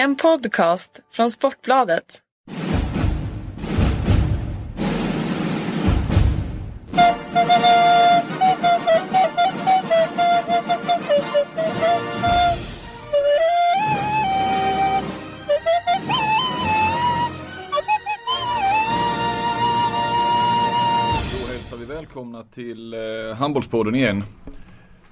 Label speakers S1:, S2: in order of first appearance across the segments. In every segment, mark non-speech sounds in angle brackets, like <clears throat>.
S1: En podcast från Sportbladet.
S2: Då hälsar vi välkomna till eh, Handbollspodden igen.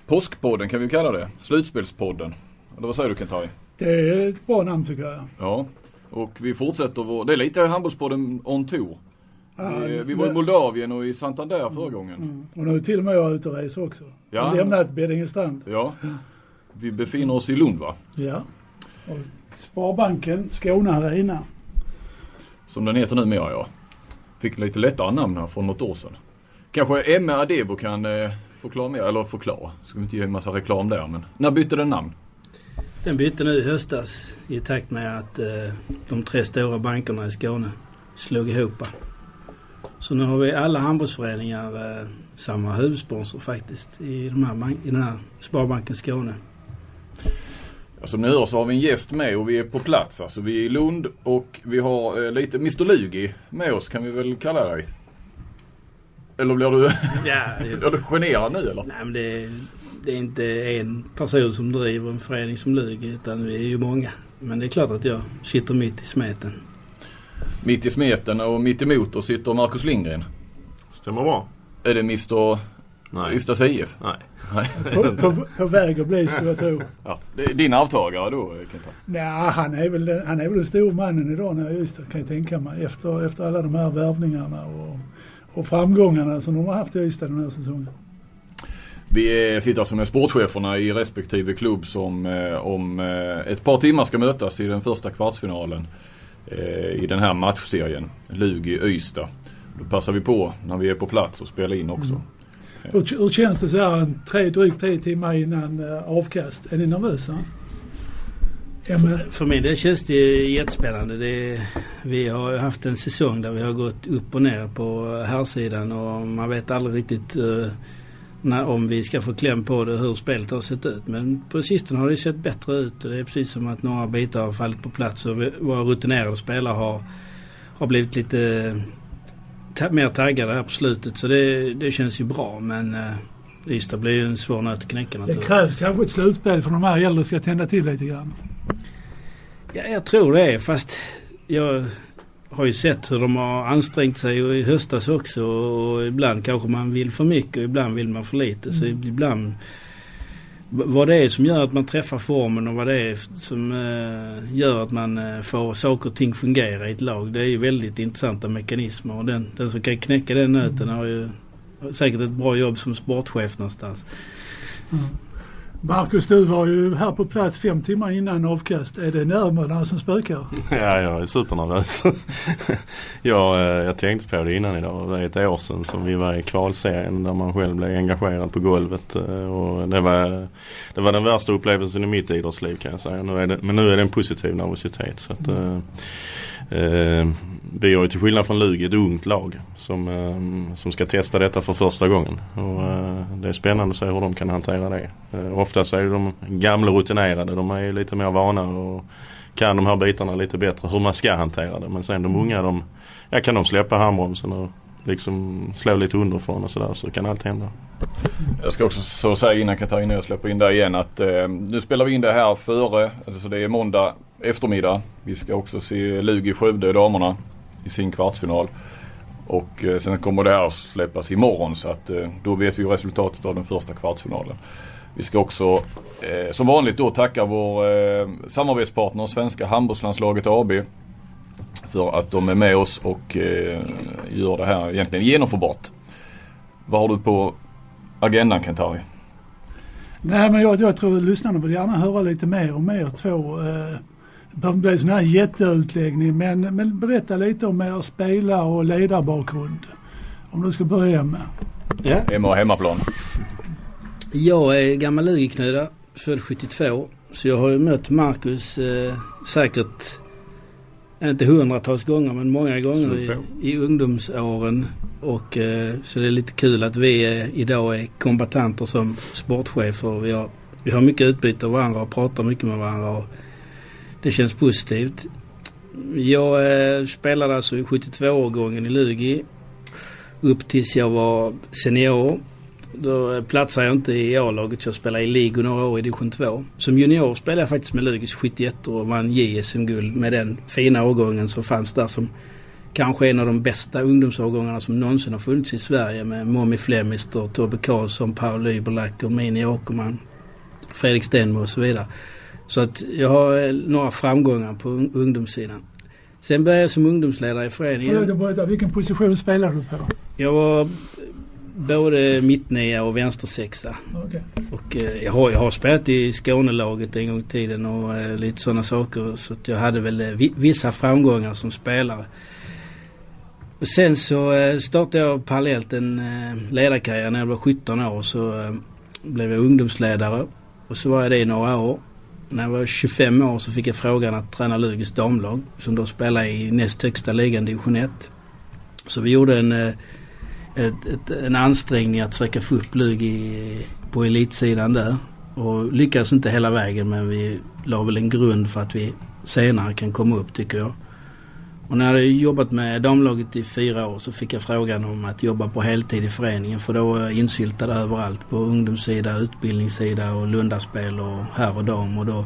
S2: Påskpodden kan vi kalla det. Slutspelspodden. Eller vad säger du Kent-Harry?
S3: Det är ett bra namn tycker jag.
S2: Ja. Och vi fortsätter vår, det är lite Handbollspodden on tour.
S3: Ja,
S2: vi, vi var i Moldavien och i Santander förra gången.
S3: Mm. Och nu är till och med jag ute och reser också.
S2: Ja.
S3: Jag har lämnat Beddingestrand.
S2: Ja. Vi befinner oss i Lund va?
S3: Ja. Och Sparbanken, Skåne Arena.
S2: Som den heter numera ja. Fick lite lättare namn här från något år sedan. Kanske Emme Adebo kan eh, förklara mer, eller förklara. Ska vi inte ge en massa reklam där men. När bytte den namn?
S4: Den bytte nu i höstas i takt med att eh, de tre stora bankerna i Skåne slog ihop. Så nu har vi alla handbollsföreningar eh, samma huvudsponsor faktiskt i, de här, i den här Sparbanken Skåne.
S2: Som ni hör så har vi en gäst med och vi är på plats. Alltså vi är i Lund och vi har eh, lite Mr Lugi med oss kan vi väl kalla dig. Eller blir du,
S4: Ja, det, <laughs>
S2: är du generad nu eller?
S4: nej, men det, det är inte en person som driver en förening som Lugi utan vi är ju många. Men det är klart att jag sitter mitt i smeten.
S2: Mitt i smeten och mitt emot oss sitter Marcus Lindgren.
S5: Stämmer bra.
S2: Är det Mr
S5: Nej.
S2: Ystads IF?
S5: Nej.
S2: Nej.
S3: På, på, på väg att bli skulle jag tro.
S2: Ja, din avtagare då Kenta?
S3: Nej, han är väl, han är väl den stora mannen idag när Ystad kan jag tänka mig. Efter, efter alla de här värvningarna och, och framgångarna som de har haft i Ystad den här säsongen.
S2: Vi är, sitter alltså med sportcheferna i respektive klubb som eh, om eh, ett par timmar ska mötas i den första kvartsfinalen eh, i den här matchserien. Lugi-Ystad. Då passar vi på när vi är på plats och spelar in också.
S3: Hur, hur känns det så här en tre, drygt tre timmar innan eh, avkast? Är ni nervösa? Emma?
S4: För min del känns det jättespännande. Det, vi har haft en säsong där vi har gått upp och ner på herrsidan och man vet aldrig riktigt eh, när, om vi ska få kläm på det hur spelet har sett ut. Men på sistone har det sett bättre ut och det är precis som att några bitar har fallit på plats och vi, våra rutinerade spelare har, har blivit lite ta, mer taggade här på slutet. Så det, det känns ju bra men eh, Ystad blir ju en svår nöt att knäcka
S3: Det
S4: naturligtvis.
S3: krävs kanske ett slutspel för de här äldre ska tända till lite grann.
S4: Ja, jag tror det. Fast jag har ju sett hur de har ansträngt sig och i höstas också. Och ibland kanske man vill för mycket och ibland vill man för lite. Så ibland... v- Vad det är som gör att man träffar formen och vad det är som eh, gör att man eh, får saker och ting fungera i ett lag. Det är ju väldigt intressanta mekanismer. Och den, den som kan knäcka den nöten har ju säkert ett bra jobb som sportchef någonstans.
S3: Marcus, du var ju här på plats fem timmar innan avkast. Är det nerverna som spökar? <laughs>
S5: Ja, jag är supernervös. <laughs> jag, eh, jag tänkte på det innan idag. Det är ett år sedan som vi var i kvalserien där man själv blev engagerad på golvet. Eh, och det, var, det var den värsta upplevelsen i mitt idrottsliv kan jag säga. Nu är det, men nu är det en positiv nervositet. Så att, mm. eh, eh vi har ju till skillnad från Lugi ett ungt lag som, eh, som ska testa detta för första gången. Och, eh, det är spännande att se hur de kan hantera det. Eh, oftast är de gamla rutinerade. De är lite mer vana och kan de här bitarna lite bättre. Hur man ska hantera det. Men sen de unga de, ja, kan de släppa handbromsen och liksom slå lite underifrån och sådär så kan allt hända.
S2: Jag ska också så säga innan Katarina jag släpper in där igen att eh, nu spelar vi in det här före, alltså det är måndag eftermiddag. Vi ska också se Lugi Skövde damerna i sin kvartsfinal. Och eh, sen kommer det här att släppas imorgon så att eh, då vet vi ju resultatet av den första kvartsfinalen. Vi ska också eh, som vanligt då tacka vår eh, samarbetspartner Svenska handbollslandslaget AB. För att de är med oss och eh, gör det här egentligen genomförbart. Vad har du på agendan Kent-Harry?
S3: Nej, men jag, jag tror lyssnarna vill gärna höra lite mer om er två. Eh, Eh, det behöver inte bli en sån här jätteutläggning, men, men berätta lite om er spelar och ledarbakgrund. Om du ska börja med.
S4: Ja.
S2: Hemma och hemmaplan.
S4: Jag är gammal Lugeknöda, född 72. Så jag har ju mött Marcus eh, säkert, inte hundratals gånger men många gånger i, i ungdomsåren. Och eh, så det är lite kul att vi eh, idag är kombatanter som sportchefer. Vi har, vi har mycket utbyte av varandra och pratar mycket med varandra. Och det känns positivt. Jag eh, spelade alltså i 72-årgången i Lugi upp tills jag var senior. Då eh, platsade jag inte i A-laget. Jag spelade i Ligo några år i division 2. Som junior spelade jag faktiskt med Lugis 71 och vann JSM-guld med den fina årgången som fanns där som kanske en av de bästa ungdomsårgångarna som någonsin har funnits i Sverige med Mommy Flemister, Tobbe Karlsson, Paul Lyberlacker, Mini Åkerman, Fredrik Stenmo och så vidare. Så att jag har eh, några framgångar på ungdomssidan. Sen började jag som ungdomsledare i föreningen.
S3: Förlåt, vilken position spelar du på?
S4: Jag var både mittnia och vänstersexa.
S3: Okay.
S4: Och eh, jag, har, jag har spelat i Skånelaget en gång i tiden och eh, lite sådana saker. Så att jag hade väl eh, vissa framgångar som spelare. Och sen så startade jag parallellt en ledarkarriär. När jag var 17 år så blev jag ungdomsledare. Och så var jag det i några år. När jag var 25 år så fick jag frågan att träna Lugis damlag. Som då spelade i näst högsta ligan, division 1. Så vi gjorde en, eh, ett, ett, en ansträngning att försöka få upp Lugi på elitsidan där. Och lyckades inte hela vägen men vi la väl en grund för att vi senare kan komma upp tycker jag. Och när jag hade jobbat med damlaget i fyra år så fick jag frågan om att jobba på heltid i föreningen. För då var jag insyltad överallt. På ungdomssida, utbildningssida och lundaspel och här och dam. Och då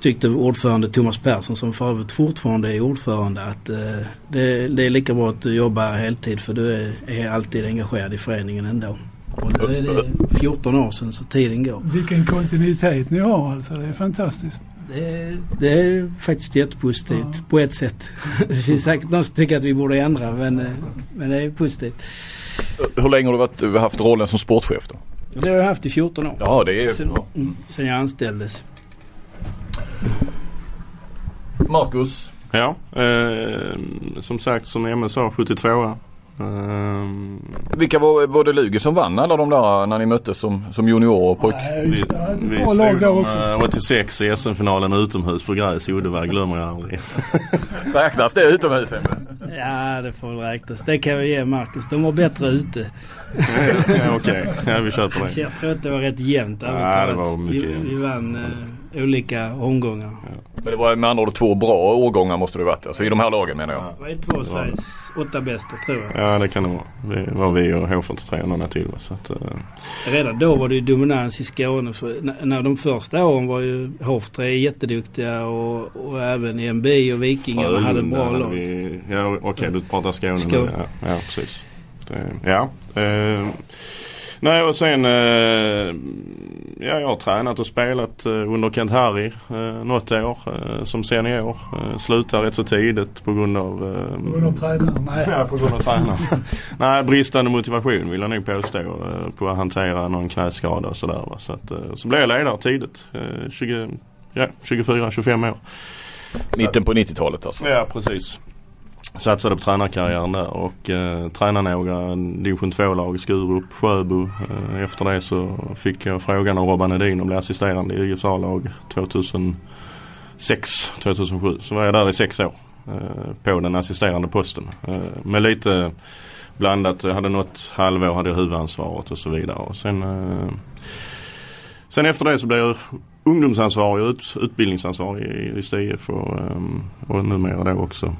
S4: tyckte ordförande Thomas Persson, som för övrigt fortfarande är ordförande, att eh, det, det, är lika bra att du jobbar heltid för du är, är alltid engagerad i föreningen ändå. Och då är det 14 år sedan så tiden går.
S3: Vilken kontinuitet ni har alltså. Det är fantastiskt.
S4: Det, det är faktiskt jättepositivt ja. på ett sätt. <laughs> Det finns säkert någon som tycker att vi borde ändra men, eh, men det är positivt.
S2: Hur länge har du varit, haft rollen som sportchef då?
S4: Det har jag haft i 14 år.
S2: Ja det är
S4: sen, mm, sen jag anställdes.
S2: Marcus?
S5: Ja, eh, som sagt som Emil sa 72
S2: Um, Vilka var, var det Lugi som vann alla de där när ni möttes som, som juniorer och pojk?
S5: vi vi slog dem 86 i SM-finalen utomhus på gräs i Uddevalla, glömmer jag aldrig. <laughs>
S2: Räknas det utomhus
S4: Ja det får väl räknas. Det kan vi ge Marcus. De var bättre ute.
S5: ja, Okej, okay. ja, vi kör på det.
S4: Jag tror att det var rätt jämnt.
S5: Ja, det var mycket
S4: vi,
S5: jämnt.
S4: vi vann eh, olika omgångar. Ja.
S2: Men det var med andra ord två bra årgångar måste det varit. Alltså i de här lagen menar jag.
S4: Det var två av Sveriges åtta bästa tror jag.
S5: Ja det kan det vara. Det var vi och H43 och några till. Så att, uh...
S4: Redan då var det ju dominans i Skåne. För när de första åren var ju H43 jätteduktiga och, och även EMB och Vikingarna hade bra lag.
S5: Vi, ja okej okay, du pratar Skåne, Skåne. Ja, ja precis. Det, ja. Uh, Nej och sen eh, ja, jag har tränat och spelat eh, under Kent Harry eh, något år eh, som senior. Eh, slutade rätt så tidigt på grund av...
S3: Eh, på grund av tränaren? Nej. <laughs>
S5: Ja, på grund av tränaren. <laughs> Nej, bristande motivation vill jag nog påstå eh, på att hantera någon knäskada och sådär. Va? Så, att, eh, så blev jag ledare tidigt. Eh, 20, ja, 24-25 år.
S2: Mitten på 90-talet alltså?
S5: Ja, precis satsade på tränarkarriären där och eh, tränade några division 2-lag, Skurup, Sjöbo. Eh, efter det så fick jag frågan av Robban Edin att bli assisterande i IFs A-lag 2006, 2007. Så var jag där i sex år eh, på den assisterande posten. Eh, med lite blandat, jag hade något halvår hade jag huvudansvaret och så vidare. Och sen, eh, sen efter det så blev jag ungdomsansvarig och ut, utbildningsansvarig i, i STIF och, eh, och numera då också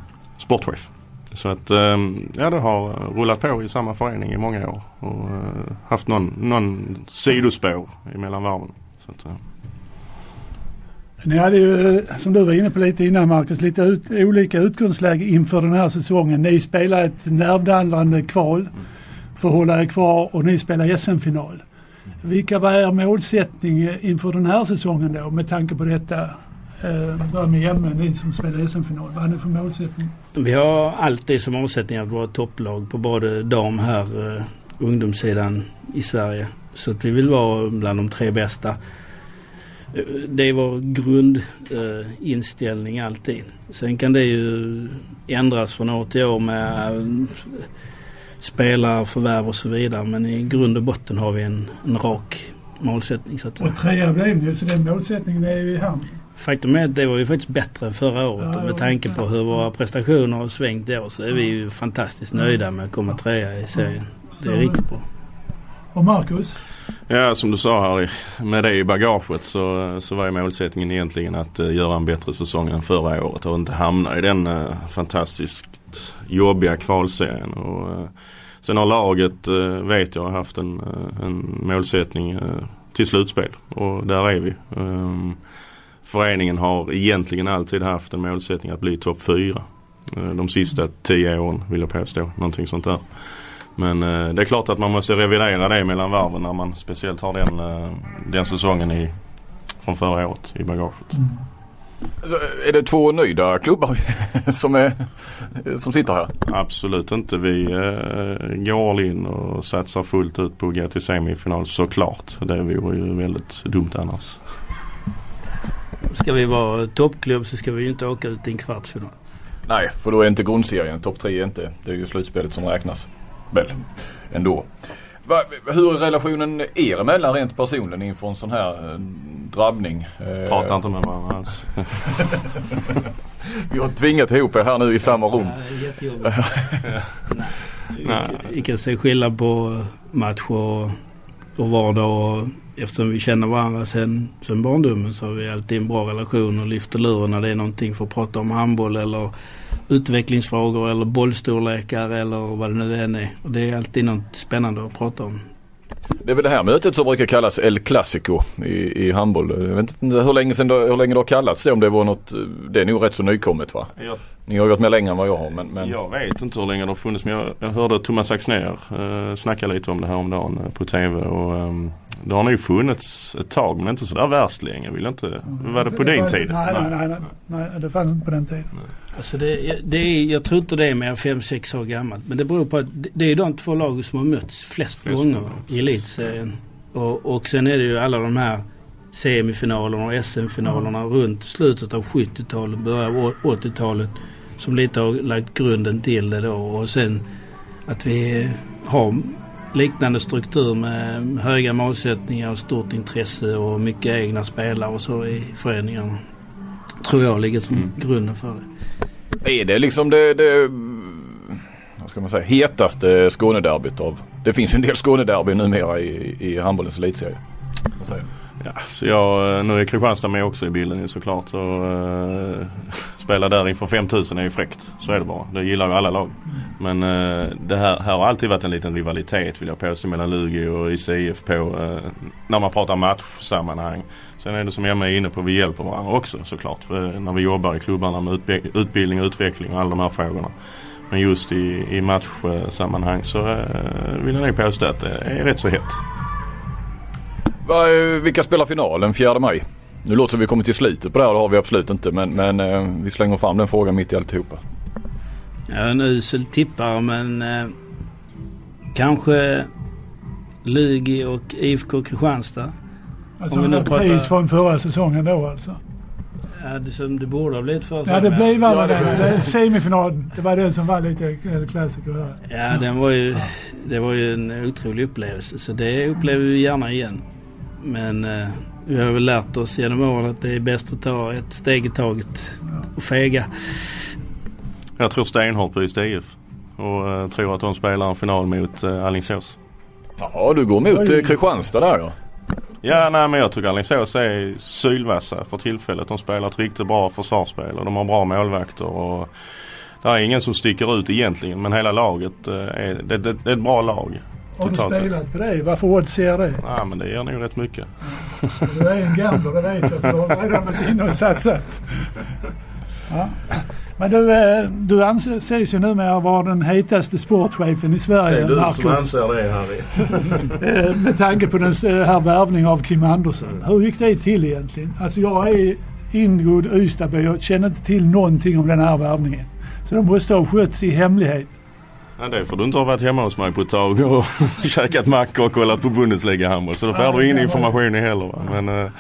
S5: sportchef. Så att ehm, ja det har rullat på i samma förening i många år och eh, haft någon, någon sidospår emellan varven. Så att, eh.
S3: Ni hade ju, eh, som du var inne på lite innan Marcus, lite ut, olika utgångsläge inför den här säsongen. Ni spelar ett nervdallrande kval för att hålla er kvar och ni spelar SM-final. Vilka var er målsättning inför den här säsongen då med tanke på detta? Eh, börja med Emme, ni som spelar SM-final. Vad har ni för målsättning?
S4: Vi har alltid som målsättning att vara topplag på både dam, här, eh, ungdomssidan i Sverige. Så att vi vill vara bland de tre bästa. Eh, det är vår grundinställning eh, alltid. Sen kan det ju ändras från år till år med eh, spelarförvärv och så vidare. Men i grund och botten har vi en, en rak målsättning. Så att
S3: och trea blev ni så den målsättningen är ju i hamn.
S4: Faktum är att det var ju faktiskt bättre än förra året ja, och med tanke på hur våra prestationer har svängt i år så är vi ju fantastiskt nöjda med att komma trea i serien. Det är riktigt bra.
S3: Och Marcus?
S5: Ja som du sa Harry, med det i bagaget så, så var ju målsättningen egentligen att uh, göra en bättre säsong än förra året och inte hamna i den uh, fantastiskt jobbiga kvalserien. Och, uh, sen har laget, vet jag, haft en, en målsättning till slutspel och där är vi. Um, föreningen har egentligen alltid haft en målsättning att bli topp fyra. De sista tio åren vill jag påstå, någonting sånt där. Men eh, det är klart att man måste revidera det mellan varven när man speciellt har den, eh, den säsongen i, från förra året i bagaget. Mm.
S2: Alltså, är det två nöjda klubbar <laughs> som, är, som sitter här?
S5: Absolut inte. Vi eh, går all in och satsar fullt ut på att gå till semifinal såklart. Det vore ju väldigt dumt annars.
S4: Ska vi vara toppklubb så ska vi ju inte åka ut i en kvartsfinal.
S2: Nej, för då är inte grundserien. Topp tre är inte. Det är ju slutspelet som räknas väl ändå. Va, hur är relationen er emellan rent personligen inför en sån här eh, drabbning?
S5: Eh, Pratar inte med varandra alls. <laughs>
S2: Vi har tvingat ihop er här nu i samma rum.
S4: Ja, <laughs> Nej. Vi kan se skillnad på match och, och vardag. Och eftersom vi känner varandra sen, sen barndomen så har vi alltid en bra relation och lyfter luren när det är någonting för att prata om handboll eller utvecklingsfrågor eller bollstorlekar eller vad det nu än är. Och det är alltid något spännande att prata om.
S2: Det är väl det här mötet som brukar kallas El Clasico i, i handboll. Jag vet inte hur länge, sedan hur länge det har kallats det om det var något. Det är nog rätt så nykommet va? Ja. Ni har gått med längre än vad jag har. Men, men...
S5: Jag vet inte hur länge det har funnits men jag, jag hörde Thomas Axnér eh, snacka lite om det här om dagen eh, på TV. Och, um, det har nog funnits ett tag men inte sådär värst länge. Vill inte, mm. Var det på det din tid?
S3: Nej, nej, nej, nej, nej, det fanns inte på den tiden. Nej.
S4: Alltså det, det är, jag tror inte det är mer än 5-6 år gammalt. Men det beror på att det är de två lag som har mötts flest, flest gånger i elitserien. Och, och sen är det ju alla de här semifinalerna och SM-finalerna mm. runt slutet av 70-talet, början av 80-talet. Som lite har lagt grunden till det då. Och sen att vi har liknande struktur med höga målsättningar och stort intresse och mycket egna spelare och så i föreningarna. Tror jag ligger som mm. grunden för det.
S2: Är det liksom det, det vad ska man säga, hetaste Skånederbyt av? Det finns ju en del Skånederby numera i, i handbollens elitserie.
S5: Ja, så jag, eh, nu är Kristianstad med också i bilden såklart. Och, uh, spela där inför 5000 är ju fräckt. Så är det bara. Det gillar ju alla lag. Men eh, det här, här har alltid varit en liten rivalitet vill jag påstå mellan Lugi och ICIF på eh, när man pratar matchsammanhang. Sen är det som Emma är inne på, vi hjälper varandra också såklart. För eh, när vi jobbar i klubbarna med utbildning och utveckling och alla de här frågorna. Men just i, i matchsammanhang så eh, vill jag nog påstå att det är rätt så hett.
S2: Vilka spelar finalen 4 maj? Nu låter det som vi kommer till slutet på det här, det har vi absolut inte. Men, men eh, vi slänger fram den frågan mitt i alltihopa.
S4: Jag är en usel tippare men eh, kanske Lugi och IFK Kristianstad.
S3: Alltså om vi nu pratar... pris från förra säsongen då alltså?
S4: Ja, det som det borde ha blivit förra
S3: Ja, det blev väl ja, det. Semifinal, det var den som var lite klassiker här.
S4: Ja, den var ju, det var ju en otrolig upplevelse. Så det upplever vi gärna igen. Men eh, vi har väl lärt oss genom åren att det är bäst att ta ett steg i taget och fega.
S5: Jag tror stenhårt på IF och eh, tror att de spelar en final mot eh, Alingsås.
S2: Ja, du går mot eh, Kristianstad där då?
S5: Ja, nej men jag tycker Alingsås är sylvassa för tillfället. De spelar ett riktigt bra försvarsspel och de har bra målvakter. Och det är ingen som sticker ut egentligen men hela laget är, det, det, det är ett bra lag.
S3: Har du spelat på det? Varför odds ger det?
S5: Ja men det ger nog rätt mycket.
S3: Ja. Du är en gambler, det vet jag. Så du har redan varit inne och satsat. Ja. Men du, eh, du anses ju numera vara den hetaste sportchefen i Sverige,
S5: Det är du
S3: Marcus.
S5: som anser det Harry. <laughs>
S3: Eh, med tanke på den här värvningen av Kim Andersson. Hur gick det till egentligen? Alltså jag är ingrodd Ystadby och känner inte till någonting om den här värvningen. Så de måste ha skötts i hemlighet.
S5: Ja, det får du inte ha varit hemma hos mig på ett tag och <laughs> käkat mackor och kollat på Bundesliga handboll. Så då får du ingen information heller. Va? Men, äh,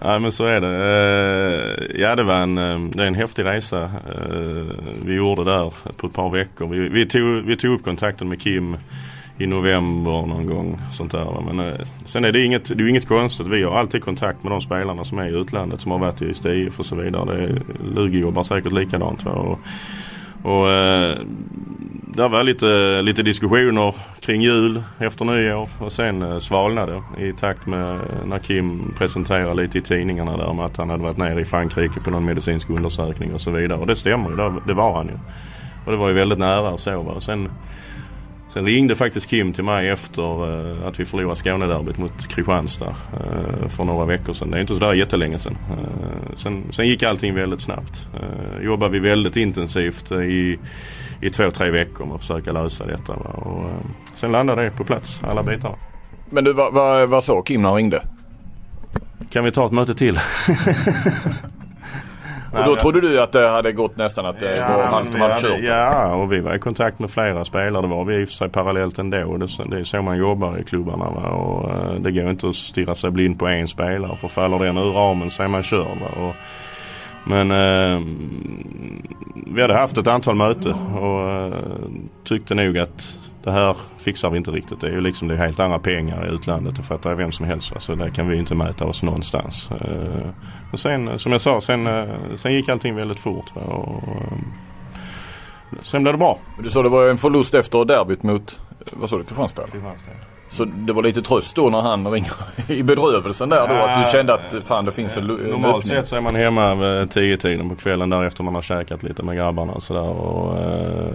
S5: ja, men så är det. Äh, ja det var en, äh, det är en häftig resa äh, vi gjorde där på ett par veckor. Vi, vi, tog, vi tog upp kontakten med Kim i november någon gång. Sånt där. Men äh, sen är det inget, det är inget konstigt. Vi har alltid kontakt med de spelarna som är i utlandet som har varit i STIF och så vidare. Det, Lugi jobbar säkert likadant. Va? Och, och, eh, det var lite, lite diskussioner kring jul efter nyår och sen eh, svalnade i takt med eh, när Kim presenterade lite i tidningarna där om att han hade varit nere i Frankrike på någon medicinsk undersökning och så vidare. Och det stämmer ju, det, det var han ju. Och det var ju väldigt nära och så. Va? Sen, sen ringde faktiskt Kim till mig efter uh, att vi förlorade Skånederbyt mot Kristianstad uh, för några veckor sedan. Det är inte sådär jättelänge sedan. Uh, sen, sen gick allting väldigt snabbt. Jobbade vi väldigt intensivt i, i två, tre veckor med att försöka lösa detta. Och, sen landade det på plats, alla bitarna.
S2: Men du, vad, vad, vad sa Kim när han ringde?
S5: Kan vi ta ett möte till? <laughs>
S2: Och då trodde du att det hade gått nästan att det
S5: Ja,
S2: var halvt
S5: ja,
S2: kört?
S5: Ja, och vi var i kontakt med flera spelare. Det var vi i och för sig parallellt ändå. Det, det är så man jobbar i klubbarna. Va? Och, eh, det går inte att stirra sig blind på en spelare. För faller den ur ramen så är man körd. Men eh, vi hade haft ett antal möten och eh, tyckte nog att det här fixar vi inte riktigt. Det är ju liksom det helt andra pengar i utlandet. Det fattar vem som helst. Va? Så där kan vi inte mäta oss någonstans. Eh, men sen som jag sa, sen, eh, sen gick allting väldigt fort. Och, eh, sen blev det bra.
S2: Du sa det var en förlust efter derbyt mot, vad sa du, Kristianstad? Så det var lite tröst då när han ringer i bedrövelsen där då att du kände att fan det finns en,
S5: Normalt
S2: öppning.
S5: sett så är man hemma vid tio tiden på kvällen där efter man har käkat lite med grabbarna och sådär. Och, eh,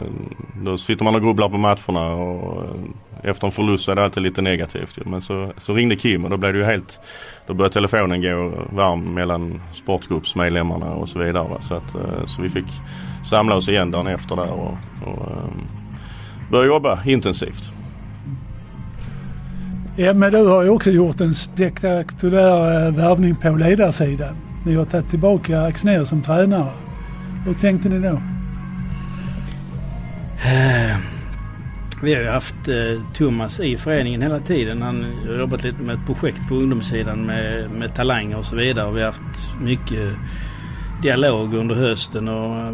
S5: då sitter man och grubblar på matcherna och eh, efter en förlust så är det alltid lite negativt. Men så, så ringde Kim och då blev det ju helt Då började telefonen gå varm mellan sportgruppsmedlemmarna och så vidare. Så, att, eh, så vi fick samla oss igen dagen efter där och, och börja jobba intensivt.
S3: Ja, men du har ju också gjort en spektakulär eh, värvning på ledarsidan. Ni har tagit tillbaka Axnér som tränare. Hur tänkte ni då?
S4: Eh, vi har ju haft eh, Thomas i föreningen hela tiden. Han har jobbat lite med ett projekt på ungdomssidan med, med talanger och så vidare. Vi har haft mycket dialog under hösten och eh,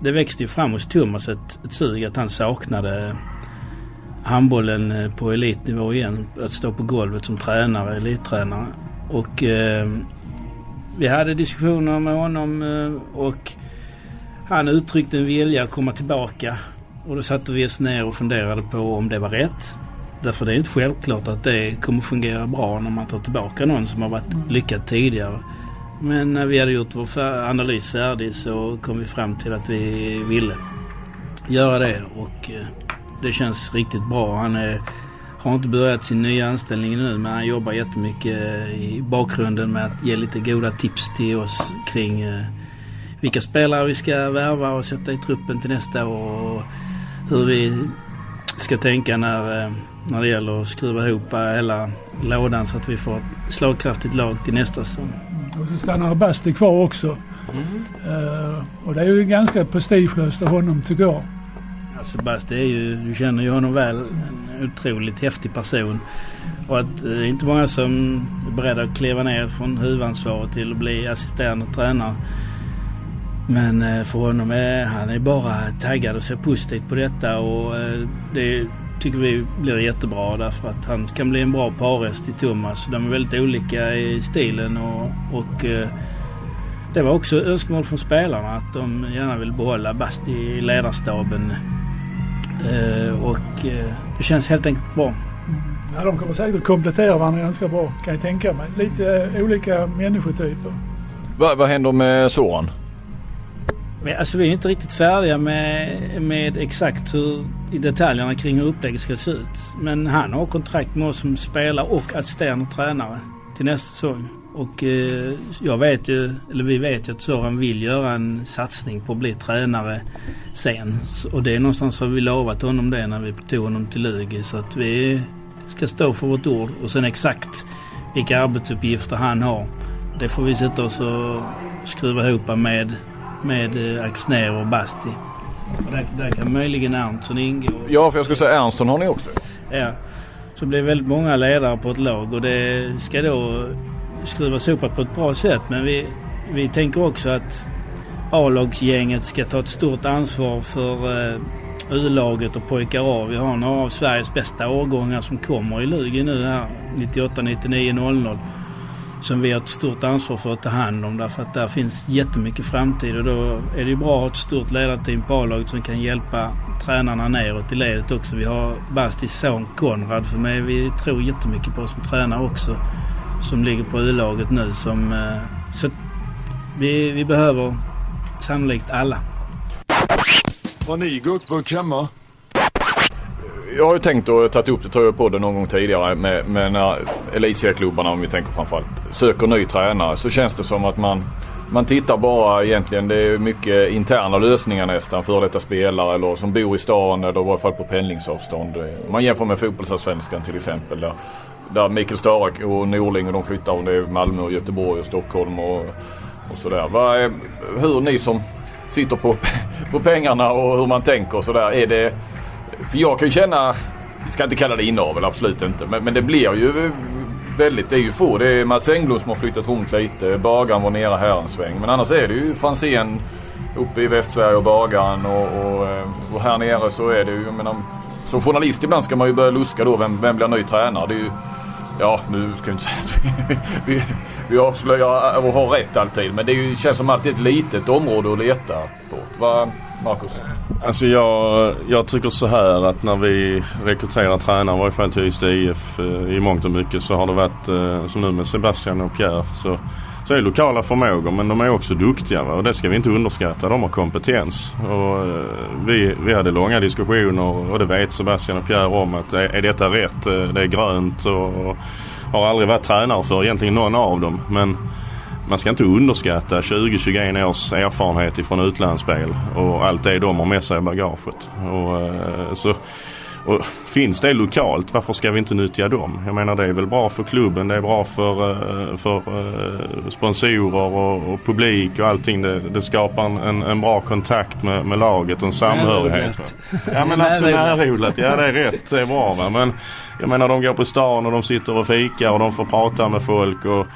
S4: det växte ju fram hos Thomas ett, ett sug att han saknade handbollen eh, på elitnivå igen. Att stå på golvet som tränare, elittränare. Och eh, vi hade diskussioner med honom eh, och han uttryckte en vilja att komma tillbaka. Och då satte vi oss ner och funderade på om det var rätt. Därför det är inte självklart att det kommer fungera bra när man tar tillbaka någon som har varit lyckad tidigare. Men när vi hade gjort vår analys färdig så kom vi fram till att vi ville göra det och eh, det känns riktigt bra. Han är, har inte börjat sin nya anställning nu men han jobbar jättemycket i bakgrunden med att ge lite goda tips till oss kring eh, vilka spelare vi ska värva och sätta i truppen till nästa år och hur vi ska tänka när, eh, när det gäller att skruva ihop hela lådan så att vi får ett slagkraftigt lag till nästa säsong.
S3: Och så stannar Basti kvar också. Eh, och det är ju ganska prestigelöst av honom tycker jag.
S4: Alltså Basti är ju, du känner ju honom väl, en otroligt häftig person. Och att eh, det är inte många som är beredda att kliva ner från huvudansvaret till att bli assisterande tränare. Men eh, för honom är han är bara taggad och ser positivt på detta och eh, det tycker vi blir jättebra därför att han kan bli en bra parhäst till Thomas. De är väldigt olika i stilen och, och det var också önskemål från spelarna att de gärna vill behålla Basti i ledarstaben. Eh, och eh, det känns helt enkelt bra.
S3: Ja, de kommer säkert att komplettera varandra ganska bra kan jag tänka mig. Lite eh, olika människotyper.
S2: Va, vad händer med Soran?
S4: Men alltså vi är inte riktigt färdiga med, med exakt hur, i detaljerna kring hur upplägget ska se ut. Men han har kontrakt med oss som spelare och assisterande tränare till nästa säsong. Och eh, jag vet ju, eller vi vet ju att Soran vill göra en satsning på att bli tränare sen. Och det är någonstans har vi lovat honom det när vi tog honom till Lugi. Så att vi ska stå för vårt ord. Och sen exakt vilka arbetsuppgifter han har. Det får vi sätta oss och skruva ihop med, med eh, Axnér och Basti. Och där, där kan möjligen Erntsson ingå.
S2: Ja, för jag skulle säga Ernstson har ni också.
S4: Ja. Så blir väldigt många ledare på ett lag och det ska då skruvas ihop på ett bra sätt. Men vi, vi tänker också att A-lagsgänget ska ta ett stort ansvar för eh, U-laget och pojkar A. Vi har några av Sveriges bästa årgångar som kommer i Lugi nu här 98, 99, 00. som vi har ett stort ansvar för att ta hand om därför att där finns jättemycket framtid och då är det ju bra att ha ett stort ledarteam på A-laget som kan hjälpa tränarna neråt i ledet också. Vi har Bastis son Konrad som är, vi tror jättemycket på som tränare också. Som ligger på U-laget nu som... Eh, så vi, vi behöver sannolikt alla.
S6: Har ni guckburk hemma?
S2: Jag har ju tänkt att ta upp det tror jag på det någon gång tidigare med, med när elitserieklubbarna om vi tänker framförallt söker ny tränare så känns det som att man man tittar bara egentligen, det är mycket interna lösningar nästan. Före detta spelare eller som bor i stan eller i varje fall på pendlingsavstånd. Man jämför med fotbollsallsvenskan till exempel. Där, där Mikael Störak och Norling och de flyttar och det är Malmö och Göteborg och Stockholm och, och sådär. Hur ni som sitter på, på pengarna och hur man tänker och sådär. Är det... För jag kan ju känna, Vi ska inte kalla det inavel, absolut inte. Men, men det blir ju väldigt, det är ju få. Det är Mats Engblom som har flyttat runt lite. Bagan var nere här en sväng. Men annars är det ju Franzén uppe i Västsverige och Bagan. och, och, och, här nere så är det ju, jag menar, som journalist ibland ska man ju börja luska då. Vem, vem blir ny tränare? Det är ju, ja nu ska jag inte säga att vi, vi, vi avslöjar och har rätt alltid. Men det ju, känns som alltid ett litet område att leta på. Va, Marcus?
S5: Alltså jag, jag tycker så här att när vi rekryterar tränare, i varje fall till Ystad IF eh, i mångt och mycket så har det varit eh, som nu med Sebastian och Pierre. Så, så är lokala förmågor men de är också duktiga va? och det ska vi inte underskatta. De har kompetens. Och, eh, vi, vi hade långa diskussioner och det vet Sebastian och Pierre om att är, är detta rätt? Eh, det är grönt och, och har aldrig varit tränare för egentligen någon av dem. Men man ska inte underskatta 20-21 års erfarenhet ifrån utlandsspel och allt det de har med sig i bagaget. Och, eh, så, och finns det lokalt, varför ska vi inte nyttja dem? Jag menar det är väl bra för klubben, det är bra för, eh, för uh, sponsorer och, och, publik och allting. Det, det skapar en, en, bra kontakt med, med laget och en samhörighet. Ja men <laughs> alltså närodlat, ja det är rätt, det är bra va. Men jag menar de går på stan och de sitter och fikar och de får prata med folk. Och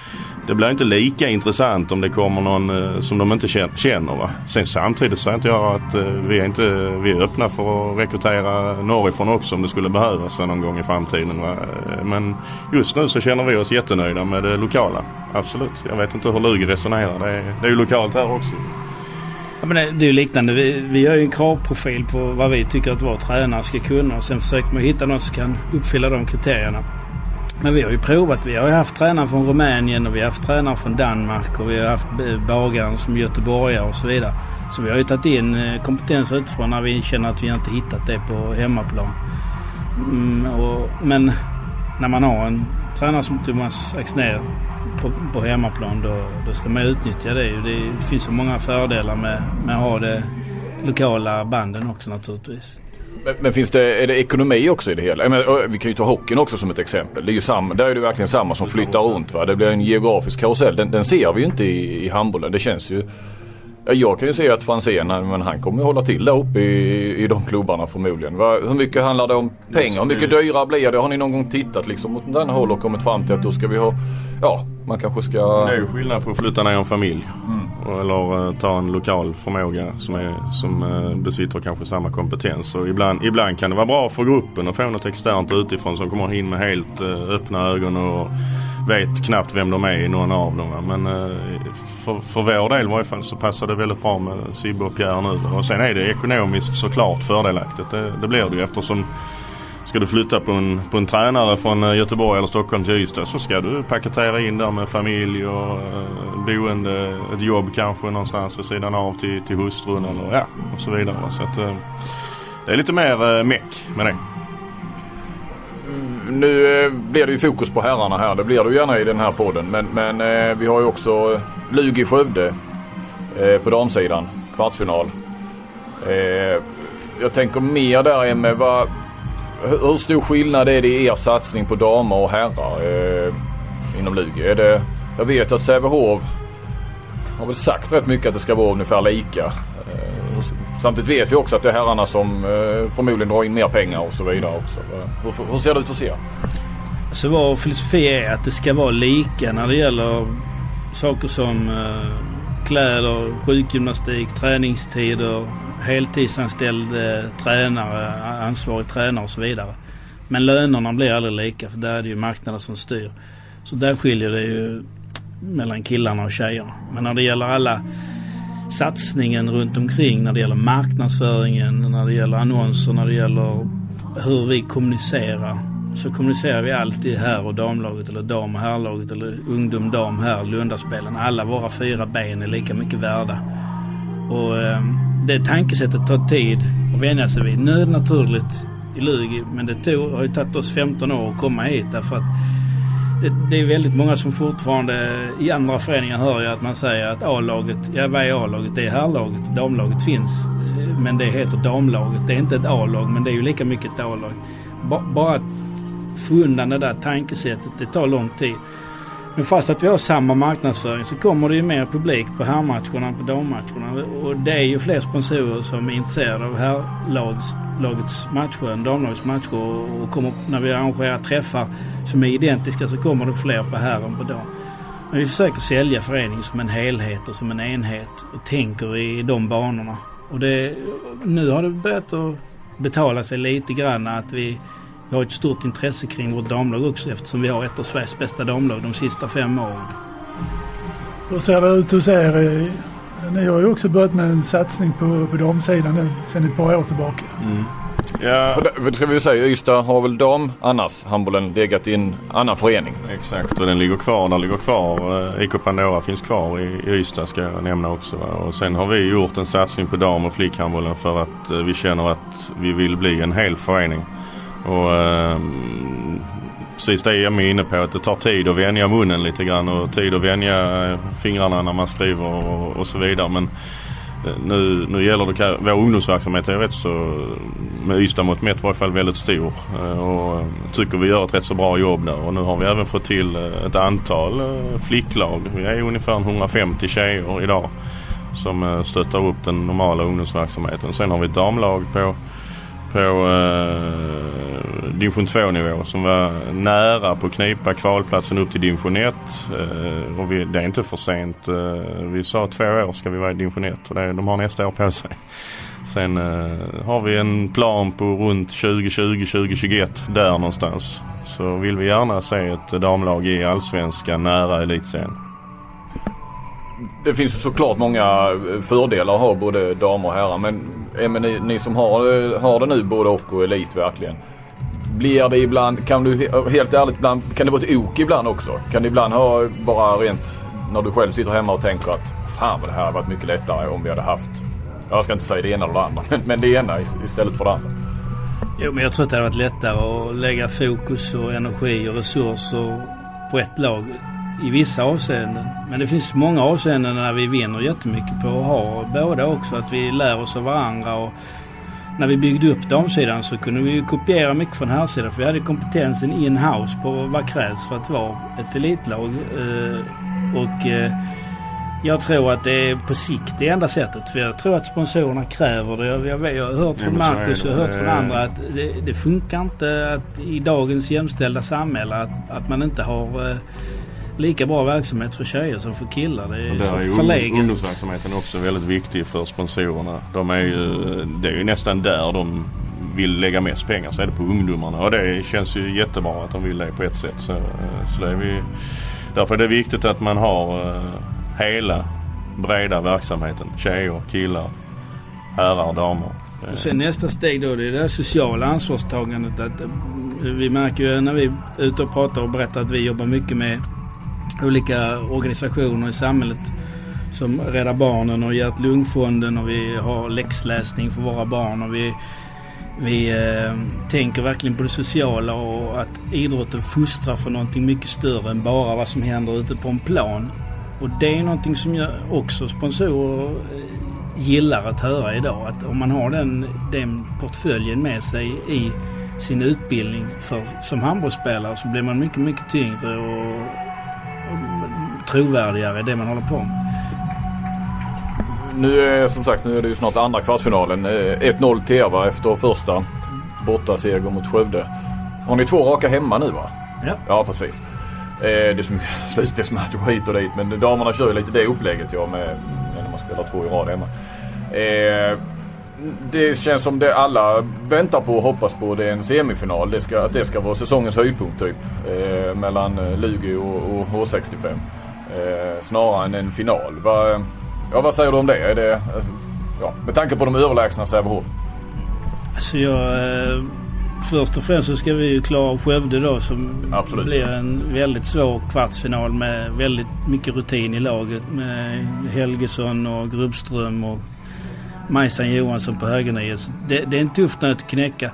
S5: det blir inte lika intressant om det kommer någon eh, som de inte känner. Va? Sen samtidigt säger inte jag att eh, vi är, inte, vi är öppna för att rekrytera norrifrån också om det skulle behövas någon gång i framtiden. Va? Men just nu så känner vi oss jättenöjda med det lokala. Absolut. Jag vet inte hur Lugi resonerar. Det är, det är ju lokalt här också.
S4: Ja, men det är ju liknande. Vi, vi har ju en kravprofil på vad vi tycker att vår tränare ska kunna. Och sen försöker man hitta någon som kan uppfylla de kriterierna. Men vi har ju provat. Vi har ju haft tränare från Rumänien och vi har haft tränare från Danmark och vi har haft bagaren som göteborgare och så vidare. Så vi har ju tagit in eh, kompetens utifrån när vi känner att vi inte hittat det på hemmaplan. Mm, och, men när man har en tränare som Thomas Axnér på, på hemmaplan då, då ska man utnyttja det. det. Det finns så många fördelar med, med att ha det lokala banden också naturligtvis.
S2: Men, men, finns det, är det ekonomi också i det hela? Men, vi kan ju ta hockeyn också som ett exempel. Det är ju samma, där är det verkligen samma som flyttar runt. Va? Det blir en geografisk karusell. Den, den ser vi ju inte i, i handbollen. Det känns ju jag kan ju se att Franzén, men han kommer hålla till där uppe i, i de klubbarna förmodligen. hur mycket handlar det om pengar? Hur mycket dyrare blir det? Har ni någon gång tittat liksom åt den håll och kommit fram till att då ska vi ha, ja man kanske ska...
S5: Det är ju skillnad på att flytta ner en familj. Mm. Eller uh, ta en lokal förmåga som, är, som uh, besitter kanske samma kompetens. Och ibland, ibland kan det vara bra för gruppen att få något externt utifrån som kommer in med helt uh, öppna ögon och vet knappt vem de är någon av dem. Men eh, för, för vår del i varje fall så passar det väldigt bra med Sibbe och Pierre nu. Och sen är det ekonomiskt såklart fördelaktigt. Det, det blir det ju eftersom Ska du flytta på en, på en tränare från eh, Göteborg eller Stockholm till Ystad så ska du paketera in där med familj och eh, boende, ett jobb kanske någonstans vid sidan av till, till hustrun eller ja och så vidare. Så att, eh, det är lite mer eh, meck med det
S2: nu eh, blir det ju fokus på herrarna här. Det blir det ju gärna i den här podden. Men, men eh, vi har ju också Lugi Skövde eh, på damsidan. Kvartsfinal. Jag tänker mer där Emme. Vad, hur stor skillnad är det i er satsning på damer och herrar inom Lugi? Är det, jag vet att Sävehof har väl sagt rätt mycket att det ska vara ungefär lika. Samtidigt vet vi också att det är herrarna som eh, förmodligen drar in mer pengar och så vidare också. Eh, hur, hur ser det ut hos er?
S4: Så vår filosofi är att det ska vara lika när det gäller saker som eh, kläder, sjukgymnastik, träningstider, heltidsanställd eh, tränare, ansvarig tränare och så vidare. Men lönerna blir aldrig lika för där är det ju marknaden som styr. Så där skiljer det ju mellan killarna och tjejerna. Men när det gäller alla satsningen runt omkring, när det gäller marknadsföringen, när det gäller annonser, när det gäller hur vi kommunicerar. Så kommunicerar vi alltid här och damlaget eller dam och herrlaget eller ungdom, dam, herr, Lundaspelen. Alla våra fyra ben är lika mycket värda. Och eh, det tankesättet tar tid att vänja sig vid. Nu är det naturligt i Lugi men det tog, har ju tagit oss 15 år att komma hit därför att det, det, är väldigt många som fortfarande i andra föreningar hör jag att man säger att A-laget, ja vad är A-laget? Det är herrlaget, damlaget finns men det heter damlaget. Det är inte ett A-lag men det är ju lika mycket ett A-lag. Ba, bara att få undan det där tankesättet, det tar lång tid. Men fast att vi har samma marknadsföring så kommer det ju mer publik på herrmatcherna än på dammatcherna. Och det är ju fler sponsorer som är intresserade av herrlagets matcher än damlagets matcher. Och kommer, när vi arrangerar träffar som är identiska så kommer det fler på herr än på dam. Men vi försöker sälja föreningen som en helhet och som en enhet och tänker i de banorna. Och det, nu har det börjat att betala sig lite grann att vi vi har ett stort intresse kring vårt damlag också eftersom vi har ett av Sveriges bästa damlag de sista fem åren.
S3: Hur ser det ut hos er? Ni har ju också börjat med en satsning på, på damsidan nu sedan ett par år tillbaka.
S2: Mm. Ja. För det, för det ska vi säga, Ystad har väl dam annars handbollen legat i en annan förening.
S5: Exakt och den ligger kvar. Den ligger kvar. Eh, IK Pandora finns kvar i, i Ystad ska jag nämna också. Och sen har vi gjort en satsning på dam och flickhandbollen för att eh, vi känner att vi vill bli en hel förening. Och eh, precis det jag är inne på att det tar tid att vänja munnen lite grann och tid att vänja eh, fingrarna när man skriver och, och så vidare. Men eh, nu, nu gäller det, vår ungdomsverksamhet är rätt så med Ystad mot mätt i varje fall väldigt stor. Eh, och tycker vi gör ett rätt så bra jobb där. Och nu har vi även fått till ett antal flicklag. Vi är ungefär 150 tjejer idag som stöttar upp den normala ungdomsverksamheten. Sen har vi ett damlag på på eh, division 2 nivå som var nära på att knipa kvalplatsen upp till division 1. Eh, och vi, det är inte för sent. Eh, vi sa två år ska vi vara i division 1 och det, de har nästa år på sig. Sen eh, har vi en plan på runt 2020-2021 där någonstans. Så vill vi gärna se ett damlag i allsvenskan nära elitserien
S2: det finns ju såklart många eh, fördelar att ha både damer och herrar. Men, eh, men ni, ni, som har, eh, har det nu både och och elit verkligen. Blir det ibland, kan du helt ärligt ibland, kan det vara ett ok ibland också? Kan det ibland ha bara rent när du själv sitter hemma och tänker att fan vad det här hade varit mycket lättare om vi hade haft, jag ska inte säga det ena eller det andra, men, men det ena istället för det andra.
S4: Jo men jag tror att det hade varit lättare att lägga fokus och energi och resurser på ett lag i vissa avseenden. Men det finns många avseenden där vi vinner jättemycket på att ha båda också. Att vi lär oss av varandra. Och när vi byggde upp damsidan så kunde vi kopiera mycket från här sidan För vi hade kompetensen in-house på vad krävs för att vara ett elitlag. Eh, och eh, jag tror att det är på sikt det enda sättet. För jag tror att sponsorerna kräver det. Jag, jag, jag har hört från Marcus och hört från andra att det, det, funkar inte att i dagens jämställda samhälle att, att man inte har eh, lika bra verksamhet för tjejer som för killar. Det är,
S5: där är så förlegat. Ungdomsverksamheten också väldigt viktig för sponsorerna. De är ju, det är ju nästan där de vill lägga mest pengar så är det på ungdomarna. Och det känns ju jättebra att de vill det på ett sätt. Så, så det är vi, därför är det viktigt att man har uh, hela breda verksamheten. Tjejer, killar, herrar, damer.
S4: Och sen nästa steg då det är det sociala ansvarstagandet. Att, eh, vi märker ju när vi är ute och pratar och berättar att vi jobbar mycket med olika organisationer i samhället som Rädda Barnen och Hjärt-Lungfonden och vi har läxläsning för våra barn och vi, vi eh, tänker verkligen på det sociala och att idrotten fostrar för någonting mycket större än bara vad som händer ute på en plan. Och det är någonting som jag också sponsorer eh, gillar att höra idag. Att om man har den, den portföljen med sig i sin utbildning för, som handbollsspelare så blir man mycket, mycket tyngre och trovärdigare i det man håller på med.
S2: Nu är som sagt nu är det ju snart andra kvartsfinalen. 1-0 till er va, efter första bortaseger mot Skövde. Har ni två raka hemma nu va?
S4: Ja.
S2: Ja precis. Det är som <laughs> slutspelsmatch och hit och dit men damerna kör ju lite det upplägget ja med när man spelar två i rad hemma. Det känns som det alla väntar på och hoppas på det är en semifinal. Det ska, att det ska vara säsongens höjdpunkt typ. mellan Lugi och H65. Eh, snarare än en final. Va, ja, vad säger du om det? Är det ja, med tanke på de överlägsna Sävehof?
S4: Alltså jag... Eh, först och främst så ska vi ju klara Skövde då som
S2: Absolut.
S4: blir en väldigt svår kvartsfinal med väldigt mycket rutin i laget med Helgesson och Grubbström och Majsan Johansson på högerniet. Så Det, det är en tuff nöt att knäcka.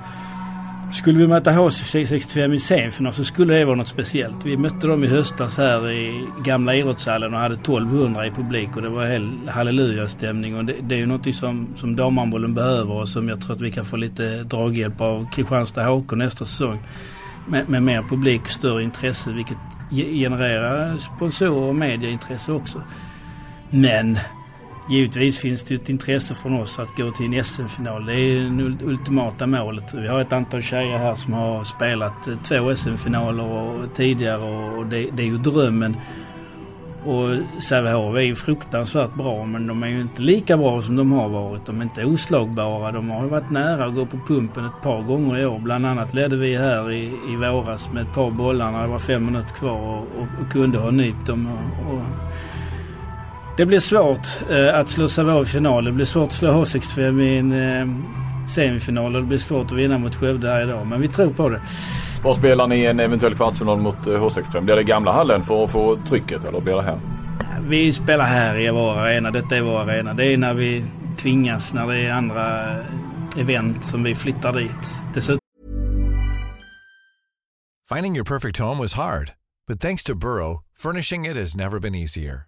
S4: Skulle vi möta H65 i semifinal så skulle det vara något speciellt. Vi mötte dem i höstas här i gamla idrottshallen och hade 1200 i publik och det var hel halleluja-stämning. Och det, det är ju något som, som damhandbollen behöver och som jag tror att vi kan få lite draghjälp av Kristianstad HK nästa säsong. Med, med mer publik och större intresse vilket genererar sponsorer och medieintresse också. Men Givetvis finns det ett intresse från oss att gå till en SM-final. Det är det ultimata målet. Vi har ett antal tjejer här som har spelat eh, två SM-finaler tidigare och det, det är ju drömmen. Och Sävehof är ju fruktansvärt bra men de är ju inte lika bra som de har varit. De är inte oslagbara. De har ju varit nära att gå på pumpen ett par gånger i år. Bland annat ledde vi här i, i våras med ett par bollar när det var fem minuter kvar och, och, och kunde ha nypt dem. Och, och det blir svårt eh, att slå Sävehof i final. Det blir svårt att slå H65 i en eh, semifinal och det blir svårt att vinna mot Skövde här idag. Men vi tror på det.
S2: Var spelar ni en eventuell kvartsfinal mot eh, H65? Blir det gamla hallen för att få trycket eller blir det här?
S4: Vi spelar här i vår arena. Detta är vår arena. Det är när vi tvingas, när det är andra eh, event som vi flyttar dit. Dessutom
S7: Finding your perfect home was hard, but thanks to Burrow, furnishing it has never been easier.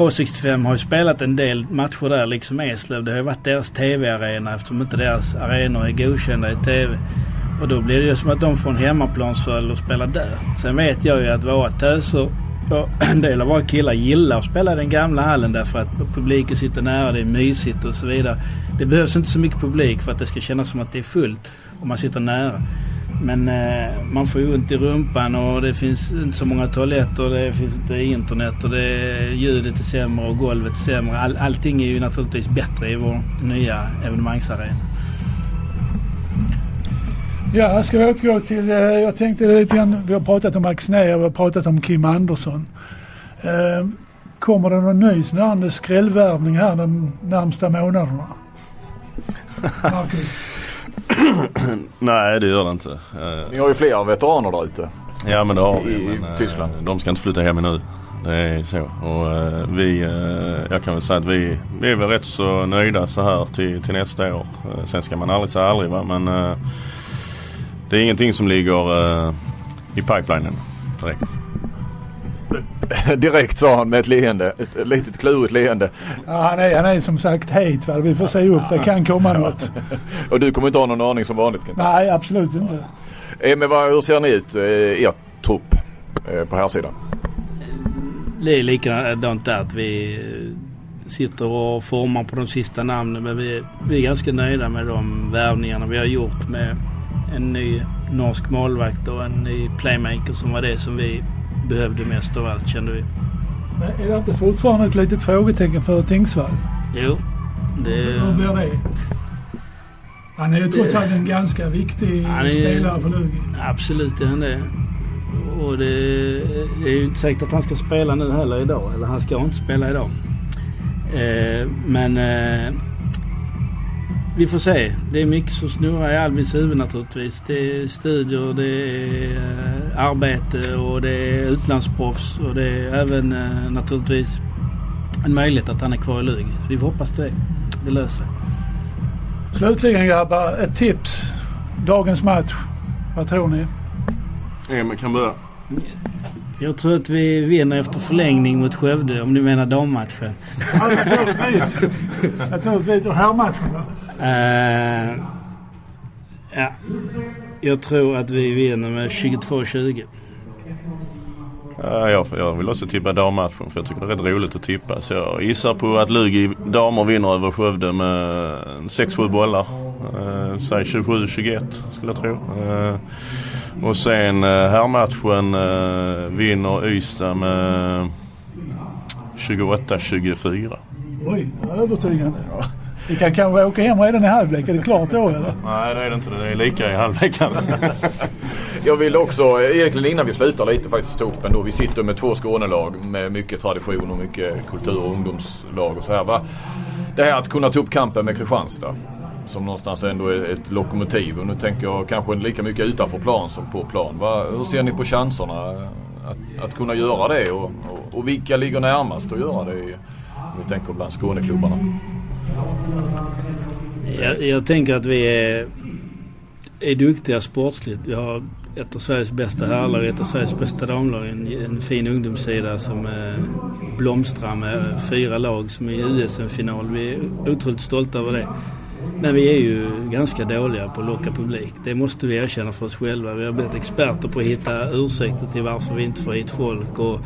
S4: H65 har ju spelat en del matcher där liksom Eslöv. Det har ju varit deras TV-arena eftersom inte deras arenor är godkända i TV. Och då blir det ju som att de får en hemmaplansfördel och spelar där. Sen vet jag ju att våra töser och <clears throat> en del av våra killar gillar att spela i den gamla hallen därför att publiken sitter nära, det är mysigt och så vidare. Det behövs inte så mycket publik för att det ska kännas som att det är fullt om man sitter nära. Men eh, man får ju ont i rumpan och det finns inte så många toaletter, det finns inte internet och det, ljudet är sämre och golvet är sämre. All, allting är ju naturligtvis bättre i vår nya evenemangsarena.
S3: Ja, ska vi återgå till, eh, jag tänkte lite grann, vi har pratat om Axnér, vi har pratat om Kim Andersson. Eh, kommer det någon ny sån här skrällvärvning här de närmsta månaderna? <laughs> Marcus? <clears throat>
S5: Nej det gör det inte. Eh,
S2: Ni har ju flera veteraner där ute.
S5: Ja men det har vi.
S2: I
S5: men, eh,
S2: Tyskland.
S5: De ska inte flytta hem nu. Det är så. Och eh, vi, jag kan väl säga att vi, vi är väl rätt så nöjda så här till, till nästa år. Sen ska man aldrig säga aldrig va men det är ingenting som ligger i pipelinen direkt. <laughs>
S2: Direkt sa han med ett leende. Ett litet klurigt leende.
S3: Ja, han, är, han är som sagt het. Va? Vi får se upp, det kan komma något. <laughs>
S2: Och du kommer inte ha någon aning som vanligt Kent?
S3: Nej, absolut inte.
S2: Eh, men vad, hur ser ni ut, eh, er trupp eh, på här sidan?
S4: Det är likadant där att vi sitter och formar på de sista namnen men vi, vi är ganska nöjda med de värvningarna vi har gjort med en ny norsk målvakt och en ny playmaker som var det som vi behövde mest av allt kände vi.
S3: Men är det inte fortfarande ett litet frågetecken för Tingsvall?
S4: Jo, det...
S3: Hur blir det? Han är ju trots allt en ganska viktig
S4: är-
S3: spelare för Lugi.
S4: Absolut är han det. Och det, det är ju inte säkert att han ska spela nu heller idag. Eller han ska inte spela idag. Eh, men eh, vi får se. Det är mycket som snurrar i Albins huvud naturligtvis. Det är studier, det är eh, arbete och det är utlandsproffs. Och det är även eh, naturligtvis en möjlighet att han är kvar i Lugi. Vi får hoppas det. Det löser sig.
S3: Slutligen grabbar, ett tips. Dagens match. Vad tror ni?
S5: Emil kan börja.
S4: Jag tror att vi vinner efter förlängning mot Skövde om ni menar dammatchen.
S3: Ja, naturligtvis. <laughs> naturligtvis. Och herrmatchen då?
S4: Eh, ja. Jag tror att vi vinner med 22-20.
S5: Ja, jag, jag vill också tippa dammatchen för jag tycker det är rätt roligt att tippa. Så jag gissar på att Lugi damer vinner över Skövde med 6-7 bollar. Eh, säg 27-21 skulle jag tro. Eh, och sen eh, herrmatchen eh, vinner Ystad med 28-24.
S3: Oj, övertygande. Vi kan kanske åka hem redan i halvlek. Är det klart då eller?
S5: Nej det är det inte. Det är lika i halvlek. <laughs>
S2: Jag vill också, egentligen innan vi slutar lite faktiskt ta upp ändå. Vi sitter med två Skånelag med mycket tradition och mycket kultur och ungdomslag och så här. Va? Det här att kunna ta upp kampen med Kristianstad. Som någonstans ändå är ett lokomotiv. Och nu tänker jag kanske lika mycket utanför plan som på plan. Va? Hur ser ni på chanserna att, att kunna göra det? Och, och, och vilka ligger närmast att göra det? Om vi tänker bland Skåneklubbarna.
S4: Jag, jag tänker att vi är, är duktiga sportsligt. Vi har ett av Sveriges bästa herrlag, ett av Sveriges bästa damlag. En, en fin ungdomssida som eh, blomstrar med fyra lag som är i USM-final. Vi är otroligt stolta över det. Men vi är ju ganska dåliga på att locka publik. Det måste vi erkänna för oss själva. Vi har blivit experter på att hitta ursäkter till varför vi inte får hit folk. Och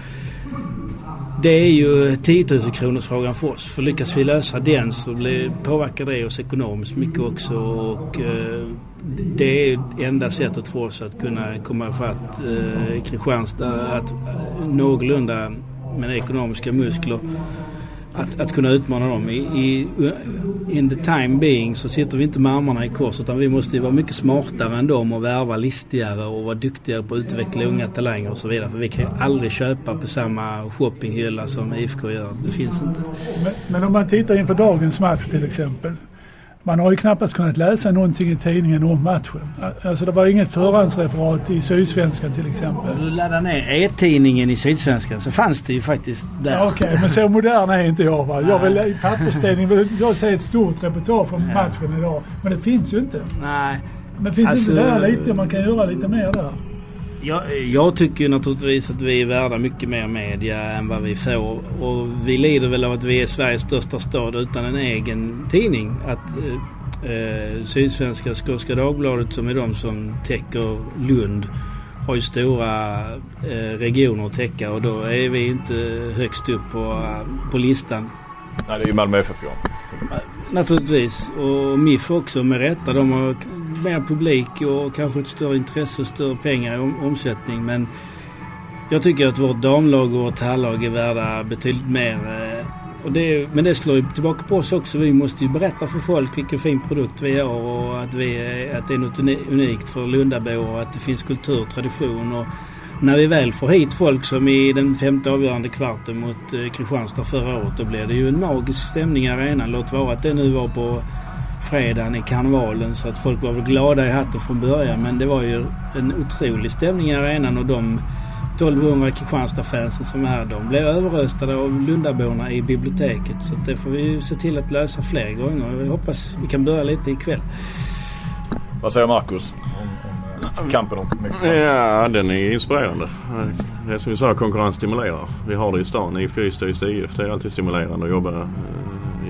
S4: det är ju 10 000 kronors frågan för oss. För lyckas vi lösa den så blir, påverkar det oss ekonomiskt mycket också. Och, eh, det är enda sättet för oss att kunna komma ifatt eh, Kristianstad. Att eh, någorlunda med ekonomiska muskler att, att kunna utmana dem. I, i, in the time being så sitter vi inte med armarna i kors utan vi måste vara mycket smartare än dem och värva listigare och vara duktigare på att utveckla unga talanger och så vidare. För vi kan ju aldrig köpa på samma shoppinghylla som IFK gör. Det finns inte.
S3: Men, men om man tittar inför dagens match till exempel. Man har ju knappast kunnat läsa någonting i tidningen om matchen. Alltså det var inget förhandsreferat i Sydsvenskan till exempel.
S4: Du laddar ner e-tidningen i Sydsvenskan så fanns det ju faktiskt där.
S3: Okej, okay, men så modern är inte jag va. Jag vill i papperstidning vill jag se ett stort reportage om matchen idag. Men det finns ju inte.
S4: Nej.
S3: Men finns alltså, inte där lite, man kan göra lite mer där?
S4: Jag, jag tycker naturligtvis att vi är värda mycket mer media än vad vi får. Och vi lider väl av att vi är Sveriges största stad utan en egen tidning. Att eh, eh Sydsvenska, Skånska Dagbladet som är de som täcker Lund har ju stora eh, regioner att täcka och då är vi inte högst upp på, på listan.
S2: Nej, det är ju Malmö FF ja.
S4: Naturligtvis. Och MIF också med rätta. De har mer publik och kanske ett större intresse och större pengar i omsättning. Men jag tycker att vårt damlag och vårt herrlag är värda betydligt mer. Eh, och det, men det slår ju tillbaka på oss också. Vi måste ju berätta för folk vilken fin produkt vi har och att, vi, att det är något unikt för Lundabor och att det finns kultur och tradition. Och när vi väl får hit folk som i den femte avgörande kvarten mot eh, Kristianstad förra året då blir det ju en magisk stämning i arenan. Låt vara att det nu var på fredagen i karnevalen så att folk var väl glada i hatten från början. Men det var ju en otrolig stämning i arenan och de 1200 Kristianstad-fansen som är de blev överröstade av Lundaborna i biblioteket. Så det får vi se till att lösa fler gånger. Jag hoppas vi kan börja lite ikväll.
S2: Vad säger Marcus? kampen om
S5: Ja, den är inspirerande. Det är som vi sa, konkurrens stimulerar. Vi har det i stan. IFK Ystad, Ystad IF. Det är alltid stimulerande att jobba,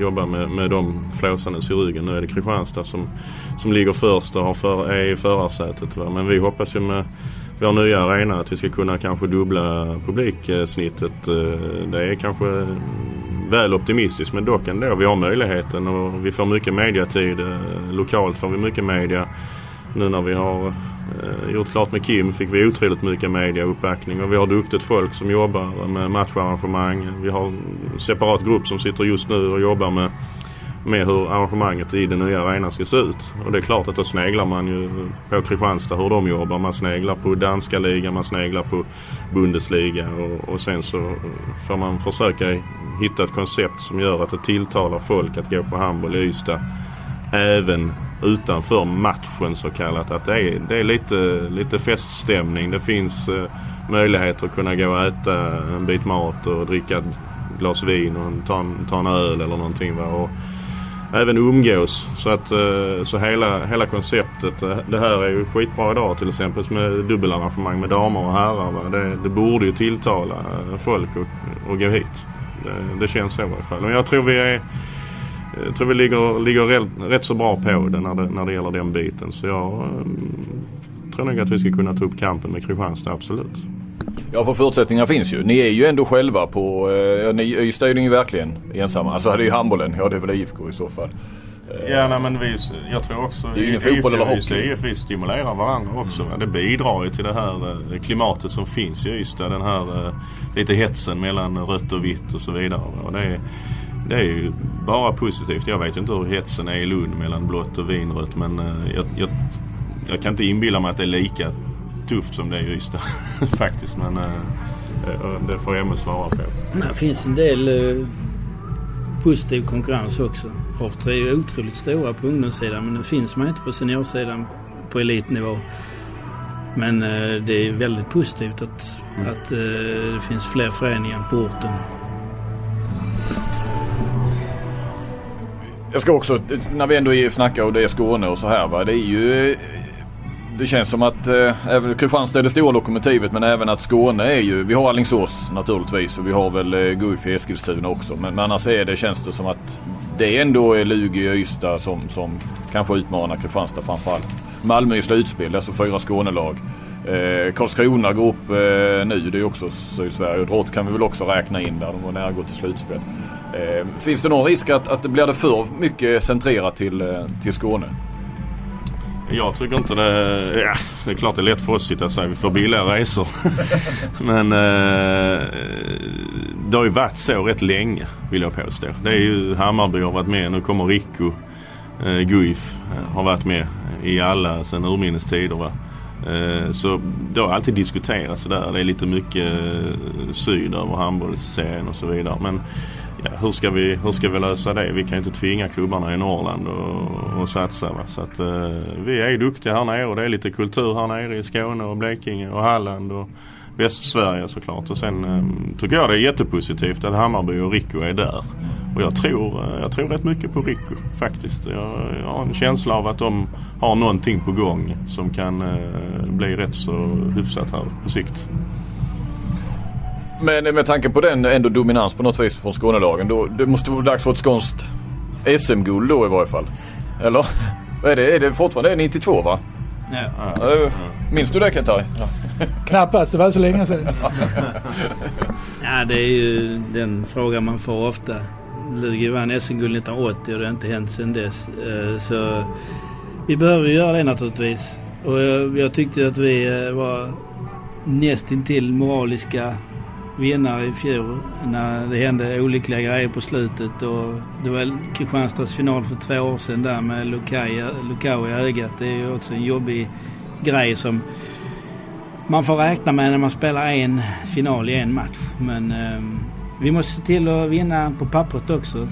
S5: jobba med, med de flåsandes i ryggen. Nu är det Kristianstad som, som ligger först och har för, är i förarsätet. Va? Men vi hoppas ju med vår nya arena att vi ska kunna kanske dubbla publiksnittet. Eh, det är kanske väl optimistiskt men dock ändå. Vi har möjligheten och vi får mycket mediatid. Eh, lokalt får vi mycket media. Nu när vi har Eh, gjort klart med Kim fick vi otroligt mycket mediauppbackning och vi har duktigt folk som jobbar med matcharrangemang. Vi har en separat grupp som sitter just nu och jobbar med, med hur arrangemanget i den nya arenan ska se ut. Och det är klart att då sneglar man ju på Kristianstad hur de jobbar. Man sneglar på danska ligan, man sneglar på Bundesliga och, och sen så får man försöka hitta ett koncept som gör att det tilltalar folk att gå på handboll i Ystad även utanför matchen så kallat. Att det är, det är lite, lite feststämning. Det finns eh, möjligheter att kunna gå och äta en bit mat och dricka ett glas vin och ta en, ta en öl eller någonting. Va? Och även umgås. Så, att, eh, så hela, hela konceptet. Eh, det här är ju skitbra idag till exempel med dubbelarrangemang med damer och herrar. Va? Det, det borde ju tilltala eh, folk att gå hit. Det, det känns så i alla fall. Men jag tror vi är jag tror vi ligger, ligger rätt, så bra på det när, det när det gäller den biten. Så jag um, tror nog att vi ska kunna ta upp kampen med Kristianstad, absolut.
S2: Ja för förutsättningar finns ju. Ni är ju ändå själva på, eh, ni, Ystad är ni ju verkligen ensamma. Alltså det är ju handbollen, ja det är väl IFK i så fall.
S5: Ja nej, men vi, jag tror också
S2: Det är ju ingen fotboll eller hockey.
S5: IFK stimulerar varandra också. va. Det bidrar ju till det här eh, klimatet som finns i Ystad. Den här eh, lite hetsen mellan rött och vitt och så vidare. Och det, är, det är ju bara positivt. Jag vet inte hur hetsen är i Lund mellan blått och vinrött men eh, jag, jag, jag kan inte inbilla mig att det är lika tufft som det är i Ystad <laughs> faktiskt. Men eh, eh, det får Emme svara på.
S4: Det finns en del eh, positiv konkurrens också. Hoff är ju otroligt stora på ungdomssidan men det finns man inte på seniorsidan på elitnivå. Men eh, det är väldigt positivt att, att eh, det finns fler föreningar på orten.
S2: Jag ska också, när vi ändå snackar och det är Skåne och så här va. Det är ju det känns som att eh, Kristianstad är det stora lokomotivet men även att Skåne är ju, vi har Alingsås naturligtvis och vi har väl eh, Guif i Eskilstuna också. Men, men annars är det, känns det som att det ändå är Lugi och Ystad som, som kanske utmanar Kristianstad framförallt. Malmö i slutspel, alltså fyra Skånelag. Eh, Karlskrona går upp eh, nu, det är också Sydsverige. Och Drott kan vi väl också räkna in där, de var nära att gå till slutspel. Eh, finns det någon risk att, att det blir det för mycket centrerat till, eh, till Skåne?
S5: Jag tycker inte det... Ja, det är klart det är lätt för oss att sitta och säga vi får billiga resor. <laughs> Men eh, det har ju varit så rätt länge vill jag påstå. Det är ju Hammarby har varit med. Nu kommer Rico. Eh, Guif eh, har varit med i alla sedan urminnes tider. Va? Eh, så det har alltid diskuterats så där. Det är lite mycket eh, syd över handbollsserien och så vidare. Men ja, hur, ska vi, hur ska vi lösa det? Vi kan ju inte tvinga klubbarna i Norrland och, och satsa. Va? Så att, eh, vi är duktiga här nere och det är lite kultur här nere i Skåne och Blekinge och Halland och Västsverige såklart. Och sen eh, tycker jag det är jättepositivt att Hammarby och Rico är där. Och jag tror, eh, jag tror rätt mycket på Rico faktiskt. Jag, jag har en känsla av att de har någonting på gång som kan eh, bli rätt så hyfsat här på sikt.
S2: Men med tanke på den ändå dominans på något vis från Skånelagen. Då, det måste vara dags för ett skånskt SM-guld då i varje fall. Eller? Vad är det? Är det fortfarande 92 va?
S4: Ja.
S2: Ja. Minns du det Kentai? Ja.
S3: Knappast, det var så länge sedan. <laughs>
S4: ja, det är ju den frågan man får ofta. Lugi vann SM-guld 1980 och det har inte hänt sedan dess. Eh, så vi behöver ju göra det naturligtvis. Och jag, jag tyckte att vi eh, var nästintill moraliska vinnare i fjol när det hände olyckliga grejer på slutet. Och det var Kristianstads final för två år sedan där med Lukau i ögat. Det är ju också en jobbig grej som man får räkna med när man spelar en final i en match. Men eh, vi måste se till att vinna på pappret också.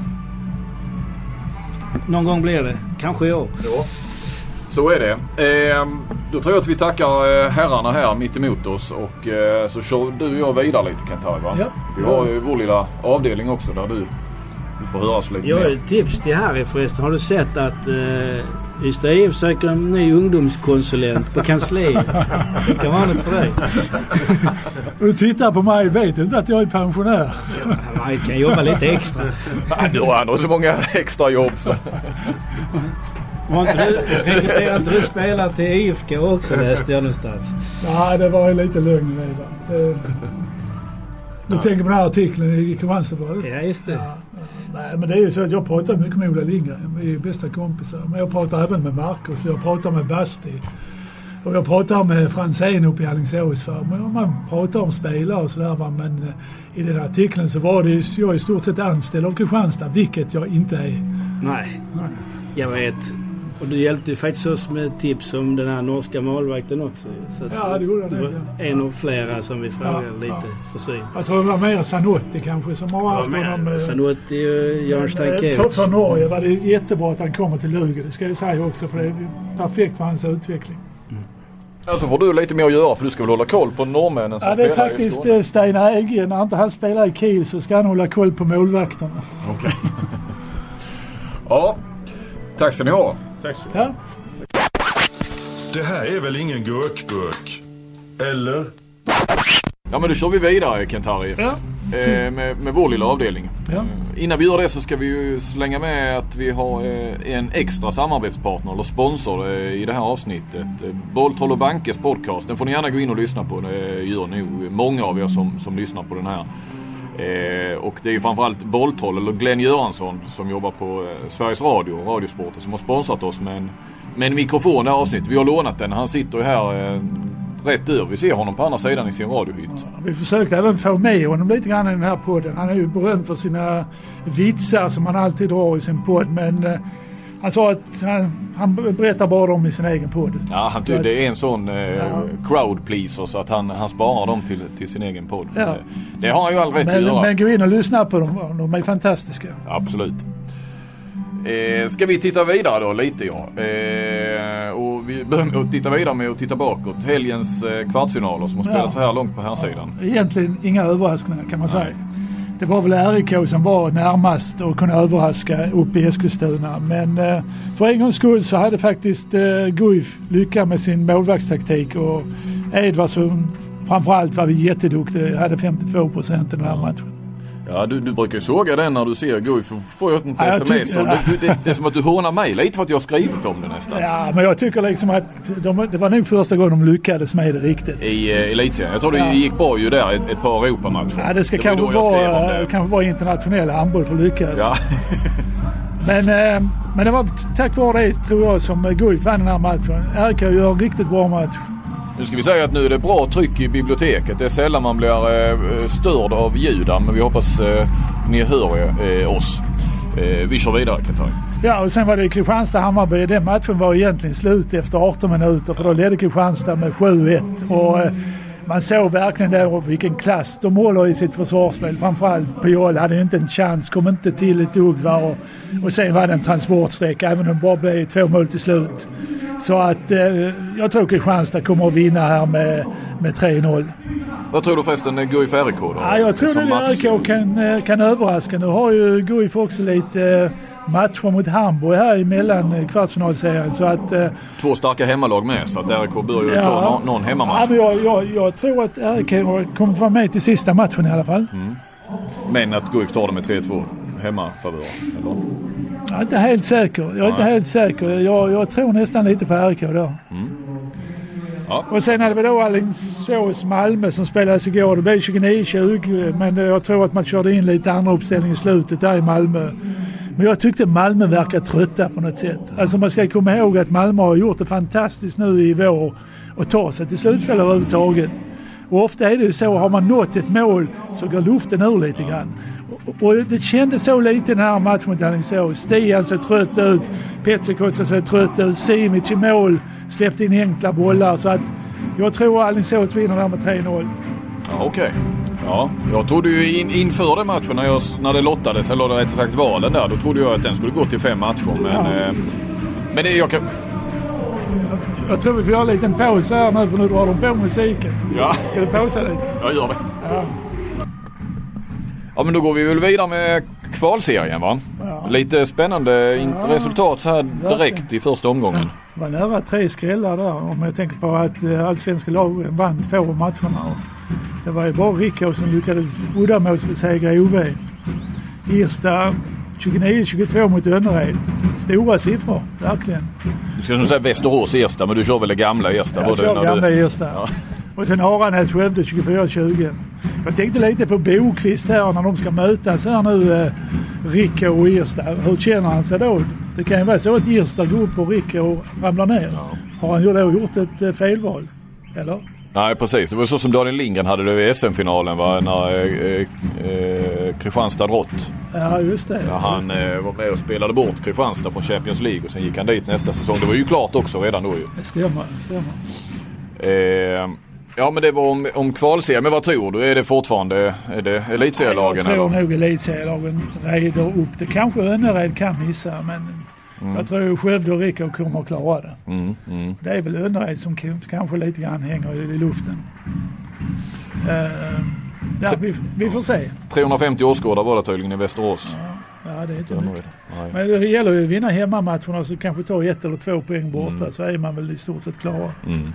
S4: Någon gång blir det. Kanske i år.
S2: Ja, så är det. Eh, då tror jag att vi tackar eh, herrarna här mitt emot oss och eh, så kör du och jag vidare lite Kentai va?
S3: Ja.
S2: Vi har ju vår lilla avdelning också där du, du får höras lite
S4: Jag har ett tips till Harry förresten. Har du sett att eh, Ystad IF söker en ny ungdomskonsulent på kansliet? Det kan vara något för dig.
S3: Du tittar på mig, vet du inte att jag är pensionär?
S4: Man kan jobba lite extra.
S2: Ja, du har ändå så många extra jobb så.
S4: Var inte du, rekryterade inte du spelare till IFK också läste jag någonstans?
S3: Nej, det var ju lite lögn i det. Det- Du tänker på den här artikeln i Kristianstadsbladet?
S4: Ja, just det.
S3: Ja, Nej, men det är ju så att jag pratar mycket med Ola Lindgren. Vi är bästa kompisar. Men jag pratar även med Marcus. Jag pratar med Basti. Och jag pratar med Franzén uppe i Alingsås. Man pratar om spelare och sådär. Men eh, i den artikeln så var det ju, jag är i stort sett anställd av Kristianstad, vilket jag inte är.
S4: Nej, jag vet. Och du hjälpte ju faktiskt oss med tips om den här norska målvakten också. Så att
S3: Ja, det gjorde jag ja.
S4: en av flera som vi frågade
S3: Ja,
S4: lite
S3: ja.
S4: för syn.
S3: Jag tror det var mer Zanotti kanske som har haft honom. eh,
S4: Zanotti och Jan
S3: Men, eh,
S4: Stankiewicz.
S3: För, för Norge var det jättebra att han kommer till Lugi. Det ska jag säga också för det är perfekt för hans utveckling.
S2: Ja, så får du lite mer att göra för du ska väl hålla koll på norrmännen som
S3: Ja, det är
S2: spelar i
S3: faktiskt
S2: Skåne.
S3: eh, Stein Hägg. När inte han spelar i Kiel så ska han hålla koll på målvakterna. <laughs>
S2: Ja, tack ska ni ha.
S5: Tack så
S3: Ja.
S6: Det här är väl ingen gurkburk? Eller?
S2: Ja men då kör vi vidare Kent-Harry.
S3: Ja.
S2: Eh, med, med vår lilla avdelning.
S3: Ja.
S2: Eh, Innan vi gör det så ska vi ju slänga med att vi har eh, en extra samarbetspartner eller sponsor eh, i det här avsnittet. Eh, Bolltroll och Bankes podcast. Den får ni gärna gå in och lyssna på. Det gör nog många av er som, som lyssnar på den här. Eh, och det är ju framförallt Bolltroll eller Glenn Göransson som jobbar på eh, Sveriges Radio Radiosporten som har sponsrat oss med en, med en mikrofon det här avsnittet. Vi har lånat den. Han sitter ju här eh, rätt över. Vi ser honom på andra sidan i sin radiohytt.
S3: Vi försökte även få med honom lite grann i den här podden. Han är ju berömd för sina vitsar som han alltid drar i sin podd. Men eh, han sa att han, han berättar bara dem i sin egen podd.
S2: Ja, han tycker det är en sån eh,
S3: Ja.
S2: crowd pleaser så att han, han sparar dem till, till sin egen podd.
S3: Ja.
S2: Eh, Det har han ju all rätt att
S3: Men,
S2: göra.
S3: men gå in och lyssna på dem. De är fantastiska.
S2: Absolut. Eh, ska vi titta vidare då lite ja. Eh, och vi börjar med att titta vidare med att titta bakåt. Helgens eh, kvartsfinaler som har spelats
S3: Ja.
S2: så här långt på här sidan.
S3: Egentligen inga överraskningar kan man säga. Det var väl RIK som var närmast och kunde överraska uppe i Eskilstuna. Men eh, för en gångs skull så hade faktiskt eh, Guif lycka med sin målvaktstaktik och Edvardsson framförallt var vi jätteduktig, Hade 52 procent i den här matchen.
S2: Ja, du, du brukar ju såga den när du ser Guif. Får jag ett
S3: Ja,
S2: sms. och det, det, det är som att du hånar mig lite för att jag har skrivit om det nästan.
S3: Ja, men jag tycker liksom att de, det var nog första gången de lyckades med det riktigt.
S2: I eh, elitserien. Jag tror det
S3: Ja.
S2: gick bra ju där ett, ett par Europamatcher.
S3: Ja, det ska
S2: ju
S3: kanske vara,
S2: det.
S3: kanske vara internationell handboll för att lyckas.
S2: Ja. <laughs>
S3: Men, eh, men det var tack vare det tror jag som Guif vann den här matchen. RIK gör en riktigt bra match.
S2: Nu ska vi säga att nu är det bra tryck i biblioteket. Det är sällan man blir eh, störd av ljuden, men vi hoppas eh, ni hör eh, oss. Vi kör vidare Katarina.
S3: Ja, och sen var det Kristianstad-Hammarby. Den matchen var egentligen slut efter 18 minuter för då ledde Kristianstad med 7-1. Och man såg verkligen där vilken klass de håller i sitt försvarsspel. Framförallt Piol hade ju inte en chans, kom inte till ett dugg. Och, och sen var det en transportsträcka även om det bara blev två mål till slut. Så att eh, jag tror Kristianstad kommer att vinna här med, med 3-0.
S2: Vad tror du förresten eh, Guif RIK då?
S3: Ja, jag tror att RIK kan, eh, kan överraska. Nu har ju Guif också lite eh, matcher mot Hamburg här emellan eh, kvartsfinalserien. Så att, eh,
S2: Två starka hemmalag med så att RIK bör ju ta någon, någon
S3: ja,
S2: hemmamatch.
S3: men jag, jag, jag tror att RIK kommer att vara med till sista matchen i alla fall.
S2: Mm. Men att Guif tar det med 3-2 hemmafavör. Eller?
S3: Jag är inte helt säker. Jag är inte
S2: Nej.
S3: helt säker. Jag, jag tror nästan lite på RIK där.
S2: Ja.
S3: Och sen hade vi då Alingsås Malmö som spelades igår. Det blev 29-20 men jag tror att man körde in lite andra uppställning i slutet där i Malmö. Men jag tyckte Malmö verkar trötta på något sätt. Alltså man ska komma ihåg att Malmö har gjort det fantastiskt nu i vår och ta sig till slutspel överhuvudtaget. Och ofta är det ju så, har man nått ett mål så går luften ur lite grann. Och, och det kändes så lite i den här matchen mot Alingsås. Stian såg trött ut, Petsikotsa ser trött ut, Simic i mål, släppte in enkla bollar. Så att jag tror Alingsås vinner där med 3-0.
S2: Ja, Okej. Ja, jag trodde ju in, inför den matchen när, jag, när det lottades, eller rättare sagt valen där, då trodde jag att den skulle gå till fem matcher. Men,
S3: Ja.
S2: eh, men det jag kan...
S3: Jag tror vi får göra en liten paus här nu för nu drar de på musiken.
S2: Ja,
S3: Ska du pausa lite?
S2: jag gör det.
S3: Ja.
S2: Ja men då går vi väl vidare med kvalserien va?
S3: Ja.
S2: Lite spännande
S3: Ja,
S2: resultat här direkt i första omgången.
S3: Det var nära tre skrällar där om jag tänker på att eh, allsvenska lagen vann två av matcherna. Det var ju bara Rickå som lyckades uddamålsbesegra OV. Irsta 29-22 mot Önnered. Stora siffror, verkligen.
S2: Du ska nog säga Västerås Ersta men du kör väl det gamla Ersta? var
S3: Jag kör gamla. Irsta.
S2: Ja.
S3: Och sen Aranäs Skövde 24-20. Jag tänkte lite på Bokvist här när de ska mötas här nu, eh, Rickå och Irsta. Hur känner han sig då? Det kan ju vara så att Irsta går upp och Rickå ramlar ner.
S2: Ja.
S3: Har han ju då gjort ett eh, felval? Eller?
S2: Nej precis, det var så som Daniel Lindgren hade det i SM-finalen va? när eh, eh, Kristianstad Rott.
S3: Ja, just det.
S2: När han eh, var med och spelade bort Kristianstad från Champions League och sen gick han dit nästa säsong. Det var ju klart också redan då ju.
S3: Det stämmer, det stämmer.
S2: Ja men det var om, om kvalserien. Men vad tror du? Är det fortfarande är det elitserielagen?
S3: Jag tror
S2: eller?
S3: nog elitserielagen reder upp det. Kanske Önnered kan missa men jag tror Skövde och Rickå kommer att klara det.
S2: Mm, mm.
S3: Det är väl Önnered som kanske lite grann hänger i, luften. Eh, ja, vi, vi får se.
S2: 350 åskådare var det tydligen i Västerås.
S3: Ja, det är inte
S2: Ja,
S3: mycket. Men det gäller ju att vinna hemmamatcherna så kanske ta ett eller två poäng borta
S2: Mm.
S3: så är man väl i stort sett klara.
S2: Mm.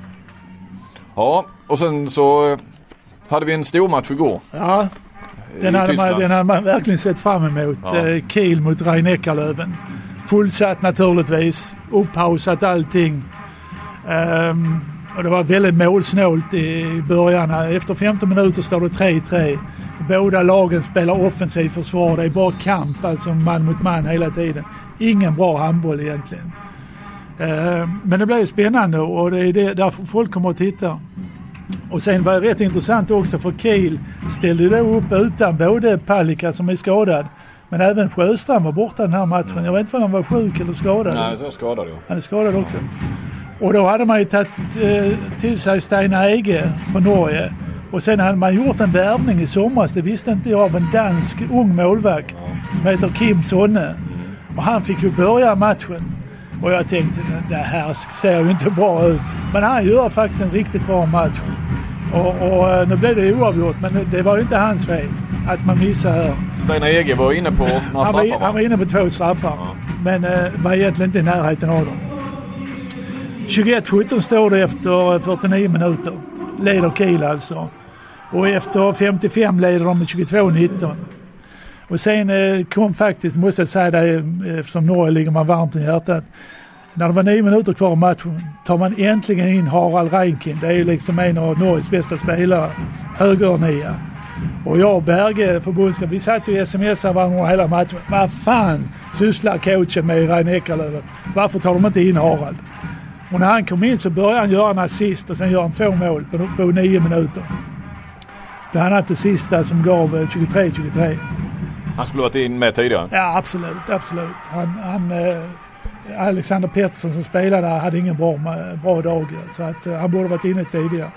S2: Ja, och sen så eh, hade vi en stor match igår.
S3: Ja, Den hade, man, den hade man verkligen sett fram emot.
S2: Ja.
S3: Eh, Kiel mot Rhein-Neckarlöven. Fullsatt naturligtvis. Upphausat allting. Ehm, och det var väldigt målsnålt i början. Efter 15 minuter står det 3-3. Båda lagen spelar offensiv försvar. Det är bara kamp, alltså man mot man hela tiden. Ingen bra handboll egentligen. Ehm, men det blev spännande och det är det, därför folk kommer att titta. Och sen var det rätt intressant också för Kiel ställde då upp utan både Palicka som är skadad men även Sjöstrand var borta den här matchen. Jag vet inte om han var sjuk eller skadad.
S2: Nej, jag skadade jag.
S3: Han är skadad också. Och då hade man ju tagit eh, till sig Steinar Ege från Norge. Och sen hade man gjort en värvning i somras, det visste inte jag, av en dansk ung målvakt som heter Kim Sonne. Och han fick ju börja matchen. Och jag tänkte, det här ser ju inte bra ut. Men han gör faktiskt en riktigt bra match. Och, och eh, nu blev det oavgjort, men det var ju inte hans fel att man missade här.
S2: Steinar Ege var inne på några
S3: Han var,
S2: straffar
S3: han var
S2: va?
S3: inne på två straffar. Men eh, var egentligen inte i närheten av dem. 21-17 står det efter 49 minuter. Leder Kiel alltså. Och efter 55 leder de med 22-19. Och sen eh, kom faktiskt, måste jag säga det, eh, eftersom Norge ligger man varmt om hjärtat. När det var nio minuter kvar av matchen tar man äntligen in Harald Reinkind. Det är ju liksom en av Norges bästa spelare. Högernia. Och jag och Berge, förbundskapten, vi satt ju och smsade varandra hela matchen. Vad fan sysslar coachen med i Reine Eckerlöven? Varför tar de inte in Harald? Och när han kom in så började han göra en assist och sen gör han två mål på, på nio minuter. Bland annat det sista som gav eh, 23-23.
S2: Han skulle varit in med tidigare.
S3: Ja absolut, absolut. Han, han, eh, Alexander Pettersson som spelade hade ingen bra, bra dag. Så att, eh, han borde varit inne tidigare.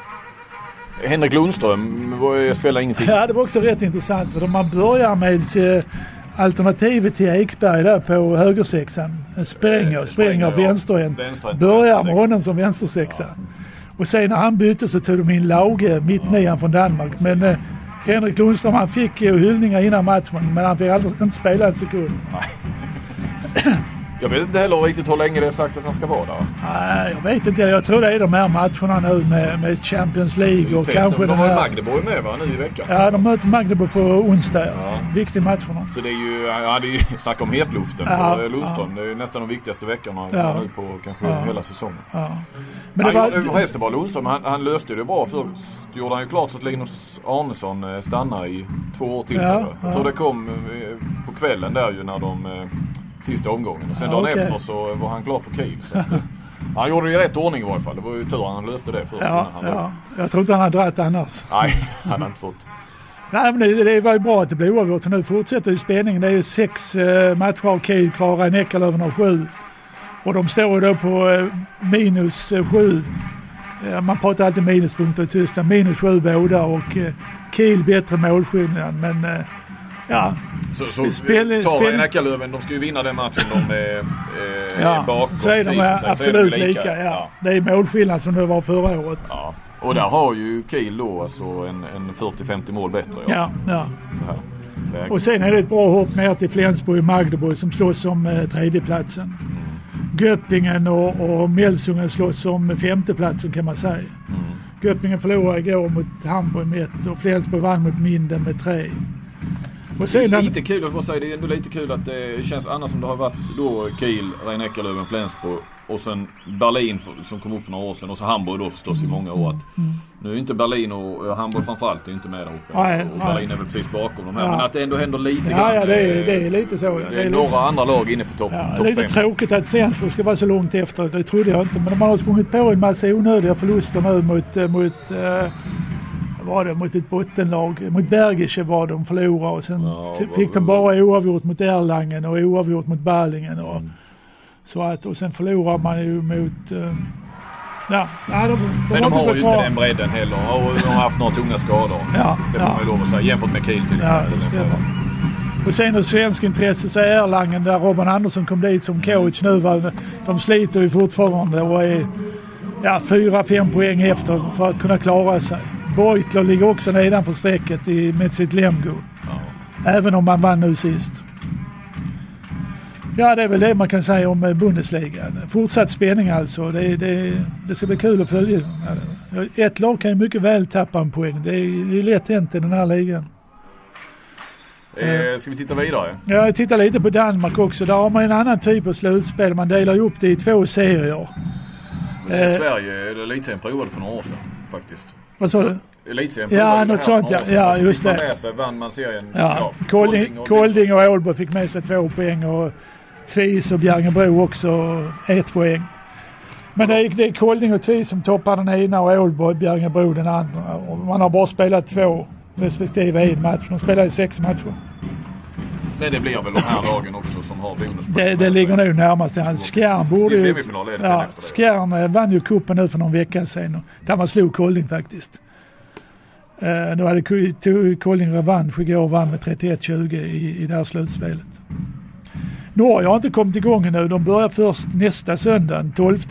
S2: Henrik Lundström spelar ingenting.
S3: Ja, det var också rätt intressant för man börjar med eh, alternativet till Ekberg där på högersexan. Spränger, Spränger
S2: ja.
S3: vänsterhänt. Börjar med honom som vänstersexa. Och sen när han bytte så tog de in Lauge, mittnian från Danmark. Men eh, Henrik Lundström han fick ju hyllningar innan matchen men han fick aldrig, inte spela en sekund. <clears throat>
S2: Jag vet inte heller riktigt hur länge det är sagt att han ska vara där.
S3: Nej, jag vet inte. Jag tror det är de här matcherna nu med, med Champions League och kanske
S2: de,
S3: den
S2: de har ju
S3: här...
S2: Magdeburg med va, nu i veckan.
S3: Ja, de möter Magdeburg på onsdag.
S2: Ja.
S3: Viktig match för dem.
S2: Så det är ju, ja det är ju, <laughs> snacka om hetluften
S3: Ja,
S2: på Lundström. Det är nästan de viktigaste veckorna
S3: Ja.
S2: nu på kanske
S3: Ja.
S2: hela säsongen.
S3: Ja. Men det var...
S2: Förresten var Lundström, han, han löste ju det bra. Först gjorde han ju klart så att Linus Arnesson eh, stannar i två år till.
S3: Ja,
S2: jag.
S3: Ja.
S2: tror det kom eh, på kvällen där ju när de eh, sista omgången. Och sen
S3: Ja,
S2: dagen
S3: okej.
S2: efter så var han klar för Kiel. Eh, han gjorde det i rätt ordning i varje fall. Det var ju tur att han löste det först
S3: Ja,
S2: han
S3: ja. Jag tror inte han hade dragit annars.
S2: Nej, han hade inte fått.
S3: Nej, men det, det var ju bra att det blev oavgjort för nu fortsätter ju spänningen. Det är ju sex eh, matcher av Kiel kvar. Rhein Eckerlöven har sju. Och de står ju då på eh, minus eh, sju. Eh, man pratar alltid minuspunkter i Tyskland. Minus sju båda och eh, Kiel bättre målskillnad. Men eh, ja,
S2: Så, så
S3: Spel-
S2: tar
S3: spel-
S2: Nackalöven, de ska ju vinna den matchen de är, eh,
S3: ja
S2: bakom.
S3: så är de
S2: säga. Så är de
S3: absolut
S2: ju
S3: lika. ja. Det är målskillnad som det var förra året.
S2: Ja. Och där har ju Kiel då alltså en, en 40-50 mål bättre.
S3: Ja, ja.
S2: Läge.
S3: Och sen är det ett bra hopp ner till Flensburg och Magdeburg som slåss om eh, tredjeplatsen. Göppingen och, och Melsungen slåss om femteplatsen kan man säga.
S2: Mm.
S3: Göppingen förlorade igår mot Hamburg med ett och Flensburg vann mot Minden med tre. Sen,
S2: Lite kul, jag bara säga, det är ändå lite kul att det känns annars som det har varit då Kiel, rhein Eckerlöven, Flensburg och sen Berlin som kom upp för några år sedan och så Hamburg då förstås i många år. Att Nu är inte Berlin och Hamburg framförallt är inte med där uppe.
S3: Nej,
S2: och
S3: nej.
S2: Berlin är väl precis bakom de här.
S3: Ja.
S2: Men att det ändå händer lite
S3: ja,
S2: grann.
S3: ja, det är, det är lite så. Ja.
S2: Det är några
S3: så.
S2: andra lag inne på topp
S3: Ja,
S2: top
S3: lite
S2: fem.
S3: tråkigt att Flensburg ska vara så långt efter. Det trodde jag inte. Men de har sprungit på en massa onödiga förluster nu mot, eh, mot vad var det, mot ett bottenlag. Mot Bergische var de förlorade och sen
S2: Ja,
S3: fick de bara oavgjort mot Erlangen och oavgjort mot Balingen. Och,
S2: Mm.
S3: så att, och sen förlorar man ju mot... eh, ja, nej, de, de
S2: Men de har ju
S3: bra.
S2: inte den bredden heller. Och de har haft några tunga skador.
S3: Ja,
S2: Det får
S3: ja.
S2: man ju lov att säga. Jämfört med Kiel till
S3: Ja,
S2: exempel.
S3: stämmer. Och sen ur svensk intresse så är Erlangen där Robin Andersson kom dit som coach nu. Va? De sliter ju fortfarande och är ja, fyra, fem poäng efter för att kunna klara sig. Beutler ligger också nedanför strecket i, med sitt Lemgo. Även om man vann nu sist. Ja, det är väl det man kan säga om eh, Bundesliga. Fortsatt spänning alltså. Det, det, det ska bli kul att följa. Ett lag kan ju mycket väl tappa en poäng. Det är, det är lätt hänt i den här ligan.
S2: Eh, ska vi titta vidare?
S3: Ja, jag tittar lite på Danmark också. Där har man en annan typ av slutspel. Man delar ju upp det i två serier.
S2: I
S3: Eh.
S2: Sverige, eller elitserien provade för några år sedan faktiskt.
S3: Vad sa du?
S2: Elitserien
S3: Ja, något sånt, ja. Ja, just det.
S2: med sig, vann man serien.
S3: Ja,
S2: Kolding
S3: Kolding,
S2: och-
S3: Kolding och Ålborg fick med sig två poäng och Tvis och Bjärringebro också ett poäng. Men det är, det är Kolding och Tvis som toppar den ena och Ålborg och Bjärringebro den andra. Och man har bara spelat två respektive en match. De spelar ju sex matcher.
S2: Men det blir väl de här lagen också som har bonuspoäng.
S3: Det, det ligger nog närmast till hans. Skjern borde ju...
S2: semifinal är det sen
S3: Ja. Skjern eh, vann ju cupen nu för någon vecka sedan. Där man slog Kolding faktiskt. Uh, nu hade Kolding revansch igår och vann med 31-20 i, i det här slutspelet. Norge har inte kommit igång ännu. De börjar först nästa söndag, den 12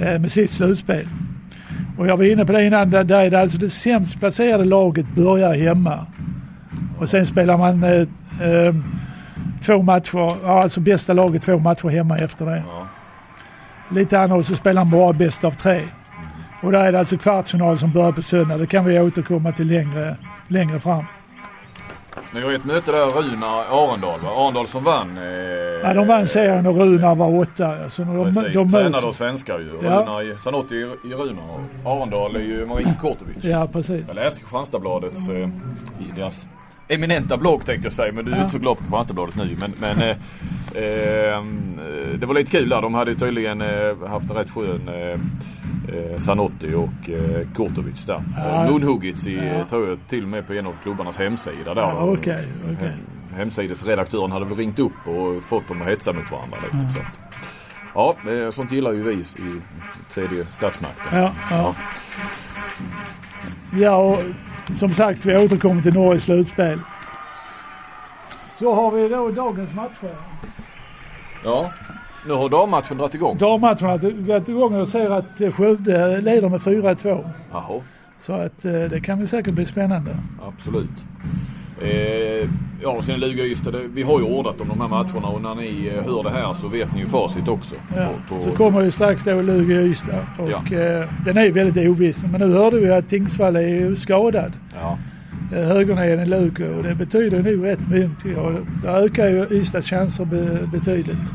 S3: eh, med sitt slutspel. Och jag var inne på det innan, där, är det alltså det sämst placerade laget börjar hemma. Och sen spelar man två matcher, ja, alltså bästa laget två matcher hemma efter det.
S2: Ja.
S3: Lite och så spelar man bara bäst av tre. Och där är det alltså kvartsfinal som börjar på söndag. Det kan vi återkomma till längre, längre fram.
S2: Ni har ju ett möte där, Runar Arendal va? Arendal som vann. Eh,
S3: Ja, de vann serien och Runar var åtta. Så de,
S2: Precis,
S3: de
S2: tränade av svenskar ju.
S3: Ja.
S2: Runar, Sanotti i, i Runar Arendal är ju Marie Kortovic.
S3: Ja, precis.
S2: Jag läste Kristianstadsbladets, eh, i deras eminenta blogg tänkte jag säga, men du är
S3: Ja.
S2: inte så glad på Kristianstadsbladet nu. Men, men eh, eh, det var lite kul där. De hade ju tydligen eh, haft en rätt skön eh, eh, Zanotti och eh, Kurtovic där.
S3: Ja.
S2: Eh, munhuggits i,
S3: Ja.
S2: tror jag, till och med på en av klubbarnas hemsida. Där.
S3: Ja, okej.
S2: Hem- Hemsidesredaktören hade väl ringt upp och fått dem att hetsa mot varandra lite. Så att, ja, eh, sånt gillar ju vi i tredje statsmakten.
S3: Ja, ja. ja, och som sagt, vi återkommer till Norges slutspel. Så har vi då dagens matcher.
S2: Ja, nu har dammatchen dragit igång.
S3: Dammatcherna har gått igång och jag ser att eh, Skövde leder med 4-2.
S2: Jaha,
S3: Så att eh, det kan väl säkert bli spännande.
S2: absolut. Eh, ja, sen Luga Ystad, det- vi har ju ordat om de här matcherna och när ni eh, hör det här så vet ni ju facit också.
S3: Ja.
S2: På, på,
S3: Så kommer ju strax då och Ystad och
S2: Ja.
S3: eh, den är väldigt oviss. Men nu hörde vi att Tingsvall är ju skadad.
S2: ja.
S3: Eh, Högerneden i Lugi och det betyder nog rätt mycket. Och det ökar ju Ystads chanser be, betydligt.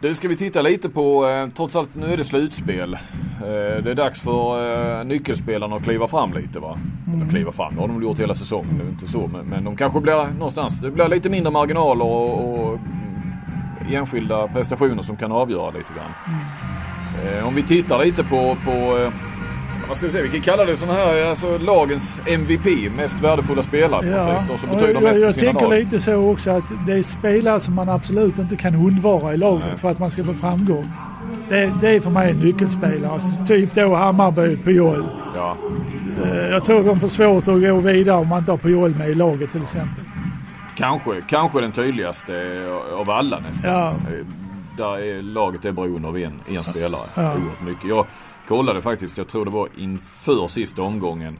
S2: Du, ska vi titta lite på, eh, trots allt nu är det slutspel. Eh, det är dags för eh, nyckelspelarna att kliva fram lite va?
S3: Mm.
S2: Kliva fram, det har de gjort hela säsongen. Det är inte så. Men, men de kanske blir någonstans, det blir lite mindre marginaler och, och mm, enskilda prestationer som kan avgöra lite grann.
S3: Mm.
S2: Eh, om vi tittar lite på, på vad ska vi säga, vi kan kalla det sån här, alltså lagens MVP, mest värdefulla spelare på något vis då, som betyder
S3: jag,
S2: mest
S3: jag tänker
S2: lag.
S3: lite så också att det är spelare som man absolut inte kan undvara i laget
S2: Nej.
S3: för att man ska få framgång. Det, det är för mig en nyckelspelare. Alltså, typ då Hammarby, Pujol.
S2: Ja.
S3: Eh, Jag tror de får svårt att gå vidare om man inte har Pujol med i laget till exempel.
S2: Kanske, kanske den tydligaste av alla nästan.
S3: Ja.
S2: Eh, Där är laget är beroende av en, en spelare.
S3: Ja.
S2: Oerhört mycket. Jag kollade faktiskt, jag tror det var inför sista omgången.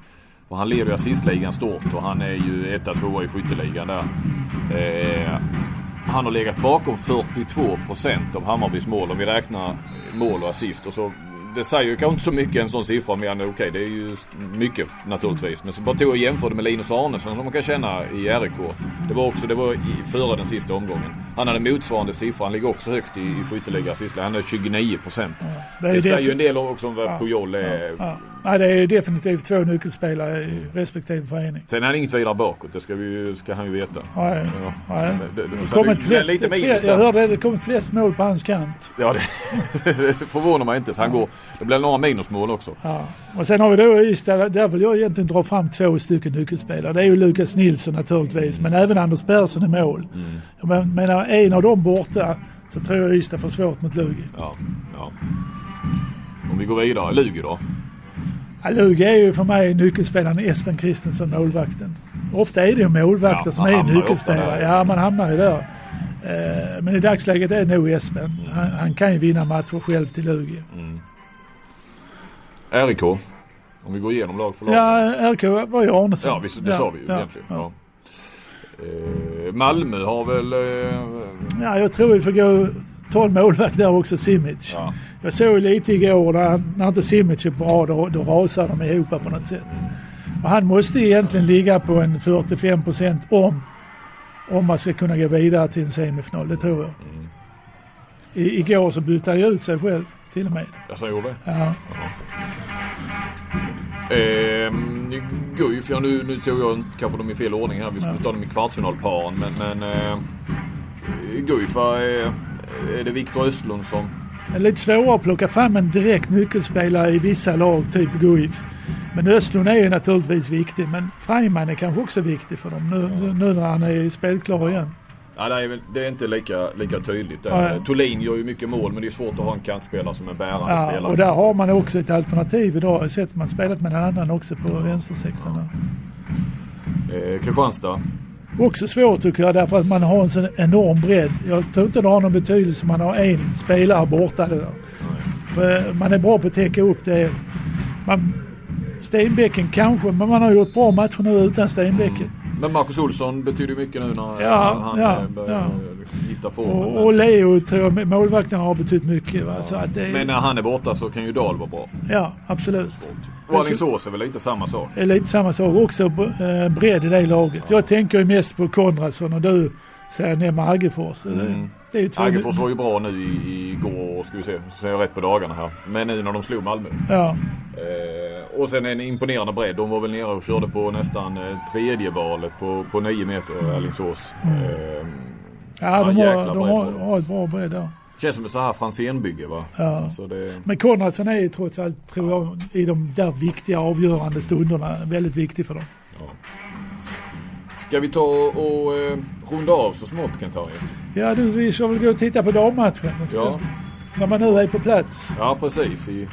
S2: Och han leder ju assistligan stort och han är ju etta, tvåa i skytteligan där. Eh, han har legat bakom 42 procent av Hammarbys mål om vi räknar mål och assist. Och så, det säger ju kanske inte så mycket en sån siffra men okej det är ju mycket naturligtvis. Men så bara tog jag och jämförde med Linus Arnesson som man kan känna i RIK. Det var också, det var i, före den sista omgången. Han hade motsvarande siffra, han ligger också högt i, i skytteliga assistligan. Han är 29 procent.
S3: Det är
S2: Det säger ju en del också om vad
S3: Ja,
S2: Pujol är.
S3: Ja. Ja, det är definitivt två nyckelspelare i respektive förening.
S2: Sen är han inget vidare bakåt, det ska, vi, ska han ju veta.
S3: Nej,
S2: Ja.
S3: nej.
S2: Det, det,
S3: Det
S2: det-
S3: flest,
S2: det är lite
S3: flest, jag hörde det, det kommer flest mål på hans kant.
S2: Ja, det, <laughs> det förvånar mig inte. Så han går, det blir några minusmål också.
S3: Ja. Och sen har vi då Ystad, där vill jag egentligen dra fram två stycken nyckelspelare. Det är ju Lukas Nilsson naturligtvis, men även Anders Persson i mål.
S2: Mm.
S3: Jag men- menar, en av dem borta så tror jag Ystad får svårt mot Lugi.
S2: Ja, ja. Om vi går vidare, Lugi då?
S3: Ja, Lugi är ju för mig nyckelspelaren Espen Kristensson, målvakten. Ofta är det ju målvakter
S2: Ja,
S3: som är nyckelspelare. Ja, man hamnar ju där. Eh, Men i dagsläget är det nog Espen. Han, han kan ju vinna matcher själv till Lugi.
S2: Mm. RIK? Om vi går igenom lag för lag.
S3: Ja, RK var ju Arnesson.
S2: Ja, visst, det sa vi ju egentligen. Ja. Eh, Malmö har väl... Eh,
S3: Ja, jag tror vi får gå ta en målvakt där också, Simic.
S2: ja.
S3: Jag såg lite igår när, när inte Simic är bra, då, då rasar de ihop på något sätt. Och han måste egentligen ligga på en 45 procent om, om man ska kunna gå vidare till en semifinal. Det tror jag. I, igår så bytte han ut sig själv till och med.
S2: Jag säger det.
S3: Ja.
S2: Ehm, Guif, ja nu, nu tog jag kanske dem i fel ordning här. Vi skulle
S3: Ja.
S2: ta dem i kvartsfinalparen. Men, men eh, Guif, är, är det Viktor Östlund som...
S3: Det är lite svårare att plocka fram en direkt nyckelspelare i vissa lag, typ Guif. Men Östlund är ju naturligtvis viktig, men Freiman är kanske också viktig för dem nu, nu när han är spelklar igen.
S2: Ja, det, är, väl- det är inte lika, lika tydligt.
S3: Ja, ja.
S2: Ja. Tolin gör ju mycket mål men det är svårt att ha en kantspelare som är bärande
S3: Ja,
S2: spelare.
S3: och där har man också ett alternativ idag. Jag har sett man spelat med en annan också på vänstersexan. där.
S2: Eh, Kristianstad.
S3: Också svårt tycker jag därför att man har en sån enorm bredd. Jag tror inte det har någon betydelse om man har en spelare borta. Där. Eh, Man är bra på att täcka upp det. Man, Stenbäcken kanske, men man har gjort bra matcher nu utan Stenbäcken.
S2: Men Marcus Olsson betyder mycket nu när
S3: Ja,
S2: han
S3: ja,
S2: börjar
S3: ja.
S2: hitta formen.
S3: Och, och Leo tror jag målvakten har betytt mycket. Det,
S2: Men när han är borta så kan ju Dahl vara bra.
S3: Ja, absolut.
S2: Och Alingsås är väl lite samma sak.
S3: Är lite samma sak. Också eh, bredd i det laget. Jag tänker ju mest på Konradsson och du säger nämna Aggefors. Det,
S2: Mm.
S3: det.
S2: Aggefors var ju bra nu i, igår, ska vi se, så säger jag rätt på dagarna här. Men nu när de slog Malmö.
S3: Ja,
S2: Eh, och sen en imponerande bredd. De var väl nere och körde på nästan eh, tredje valet på, på nio meter, Alingsås. Eh,
S3: ja de, har, de har, har ett bra bredd där.
S2: Känns som ett så här Franzén-bygge va?
S3: Ja.
S2: Alltså det,
S3: Men Konradsson är ju trots allt, tror jag, i de där viktiga avgörande stunderna väldigt viktig för dem.
S2: ja. Ska vi ta och eh, runda av så smått Kent-Harry?
S3: Ja, du, vi ska väl gå och titta på dammatchen.
S2: Ja.
S3: När man nu är på plats.
S2: Ja precis. I,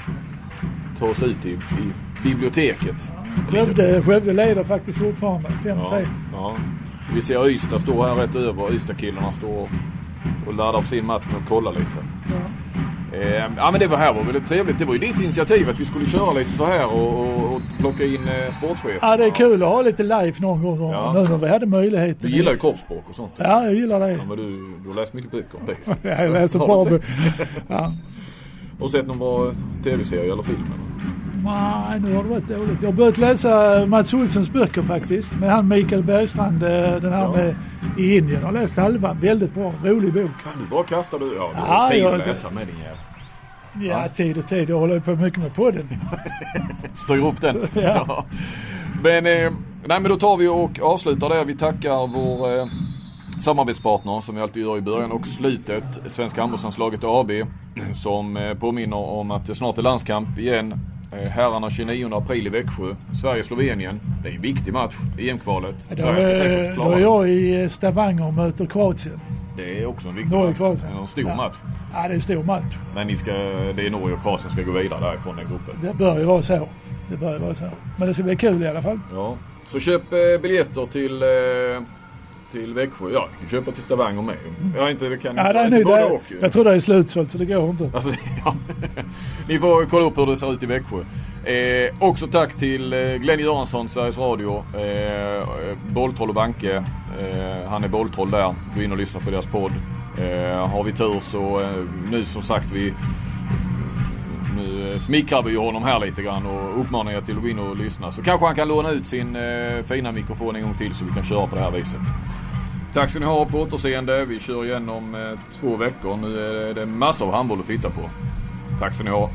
S2: ta oss ut i, i biblioteket.
S3: Skövde, Skövde leder faktiskt fortfarande. 5-3.
S2: Ja, ja. Vi ser Ystad stå här rätt över. Ystad-killarna står och, laddar för sin match och kollar lite. Eh, ja men det var här var väldigt trevligt. Det var ju ditt initiativ att vi skulle köra lite så här och, och, och plocka in eh, sportchefer.
S3: Ja, det är kul att ha lite live någon gång.
S2: Ja.
S3: Nu när vi hade möjligheten.
S2: Du gillar ju kroppsspråk och sånt.
S3: Ja, jag gillar det.
S2: Ja, men du, du har läst mycket böcker om det. <laughs>
S3: Ja, jag läser bra <laughs> böcker. Ja.
S2: Och sett någon bra tv-serie eller film? eller?
S3: Nej, nu har det varit dåligt. Jag har börjat läsa Mats Olssons böcker faktiskt. Med han Mikael Bergstrand, eh, den här
S2: Ja.
S3: med i Indien. Jag har läst halva. Väldigt bra. Rolig bok.
S2: Du bara kastar du. Ja, du
S3: Ja,
S2: har tid
S3: jag-
S2: att läsa med din jävel.
S3: Ja, tid och tid. Jag håller på mycket med podden. <laughs>
S2: Styr upp den. <laughs>
S3: Ja.
S2: Men, eh, nej, men då tar vi och avslutar där. Vi tackar vår eh, samarbetspartner som vi alltid gör i början och slutet. Svenska handbollslandslaget AB. Som eh, påminner om att det snart är landskamp igen. Eh, herrarna 29 april i Växjö. Sverige-Slovenien. Det är en viktig match i EM-kvalet.
S3: Då
S2: Sverige ska
S3: är, då är jag i eh, Stavanger och möter Kroatien.
S2: Det är också en viktig
S3: Då är
S2: match.
S3: Kroatien.
S2: En stor
S3: Ja.
S2: match.
S3: Ja, det är en stor match.
S2: Men ni ska, det är Norge och Kroatien ska gå vidare därifrån den gruppen.
S3: Det bör ju vara så. Det bör ju vara så. Men det ska bli kul i alla fall.
S2: Ja. Så köp eh, biljetter till, eh, till Växjö. Ja, du kan köpa till Stavanger med. Ja, inte, det kan
S3: Ja, det är
S2: inte
S3: nu,
S2: både och
S3: jag tror det är slutsålt så det går inte.
S2: Alltså, <laughs> ja. Ni får kolla upp hur det ser ut i Växjö. Eh, också tack till eh, Glenn Göransson, Sveriges Radio, eh, eh, Bolltroll och Banke. Eh, han är bolltroll där. Gå in och lyssna på deras podd. Eh, har vi tur så eh, nu som sagt vi nu eh, smickrar vi ju honom här lite grann och uppmanar er till att gå in och lyssna. Så kanske han kan låna ut sin eh, fina mikrofon en gång till så vi kan köra på det här viset. Tack ska ni ha på återseende. Vi kör igen om eh, två veckor. Nu är det massor av handboll att titta på. Tack ska ni ha.